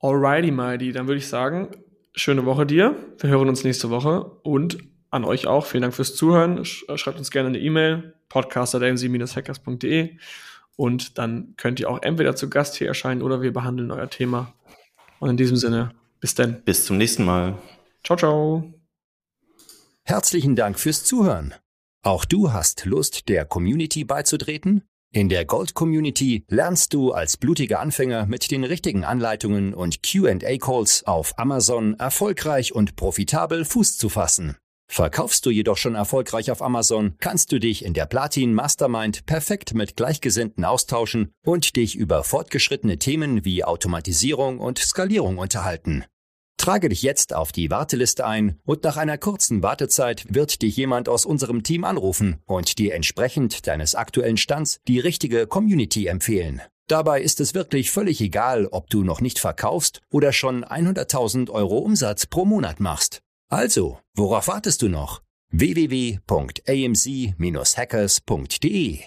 Alrighty, Mighty. Dann würde ich sagen, schöne Woche dir. Wir hören uns nächste Woche und an euch auch. Vielen Dank fürs Zuhören. Schreibt uns gerne eine E-Mail, podcast.amc-hackers.de. Und dann könnt ihr auch entweder zu Gast hier erscheinen oder wir behandeln euer Thema. Und in diesem Sinne, bis dann. Bis zum nächsten Mal. Ciao, ciao. Herzlichen Dank fürs Zuhören. Auch du hast Lust, der Community beizutreten? In der Gold Community lernst du als blutiger Anfänger mit den richtigen Anleitungen und QA-Calls auf Amazon erfolgreich und profitabel Fuß zu fassen. Verkaufst du jedoch schon erfolgreich auf Amazon, kannst du dich in der Platin Mastermind perfekt mit Gleichgesinnten austauschen und dich über fortgeschrittene Themen wie Automatisierung und Skalierung unterhalten. Trage dich jetzt auf die Warteliste ein und nach einer kurzen Wartezeit wird dich jemand aus unserem Team anrufen und dir entsprechend deines aktuellen Stands die richtige Community empfehlen. Dabei ist es wirklich völlig egal, ob du noch nicht verkaufst oder schon 100.000 Euro Umsatz pro Monat machst. Also, worauf wartest du noch? www.amc-hackers.de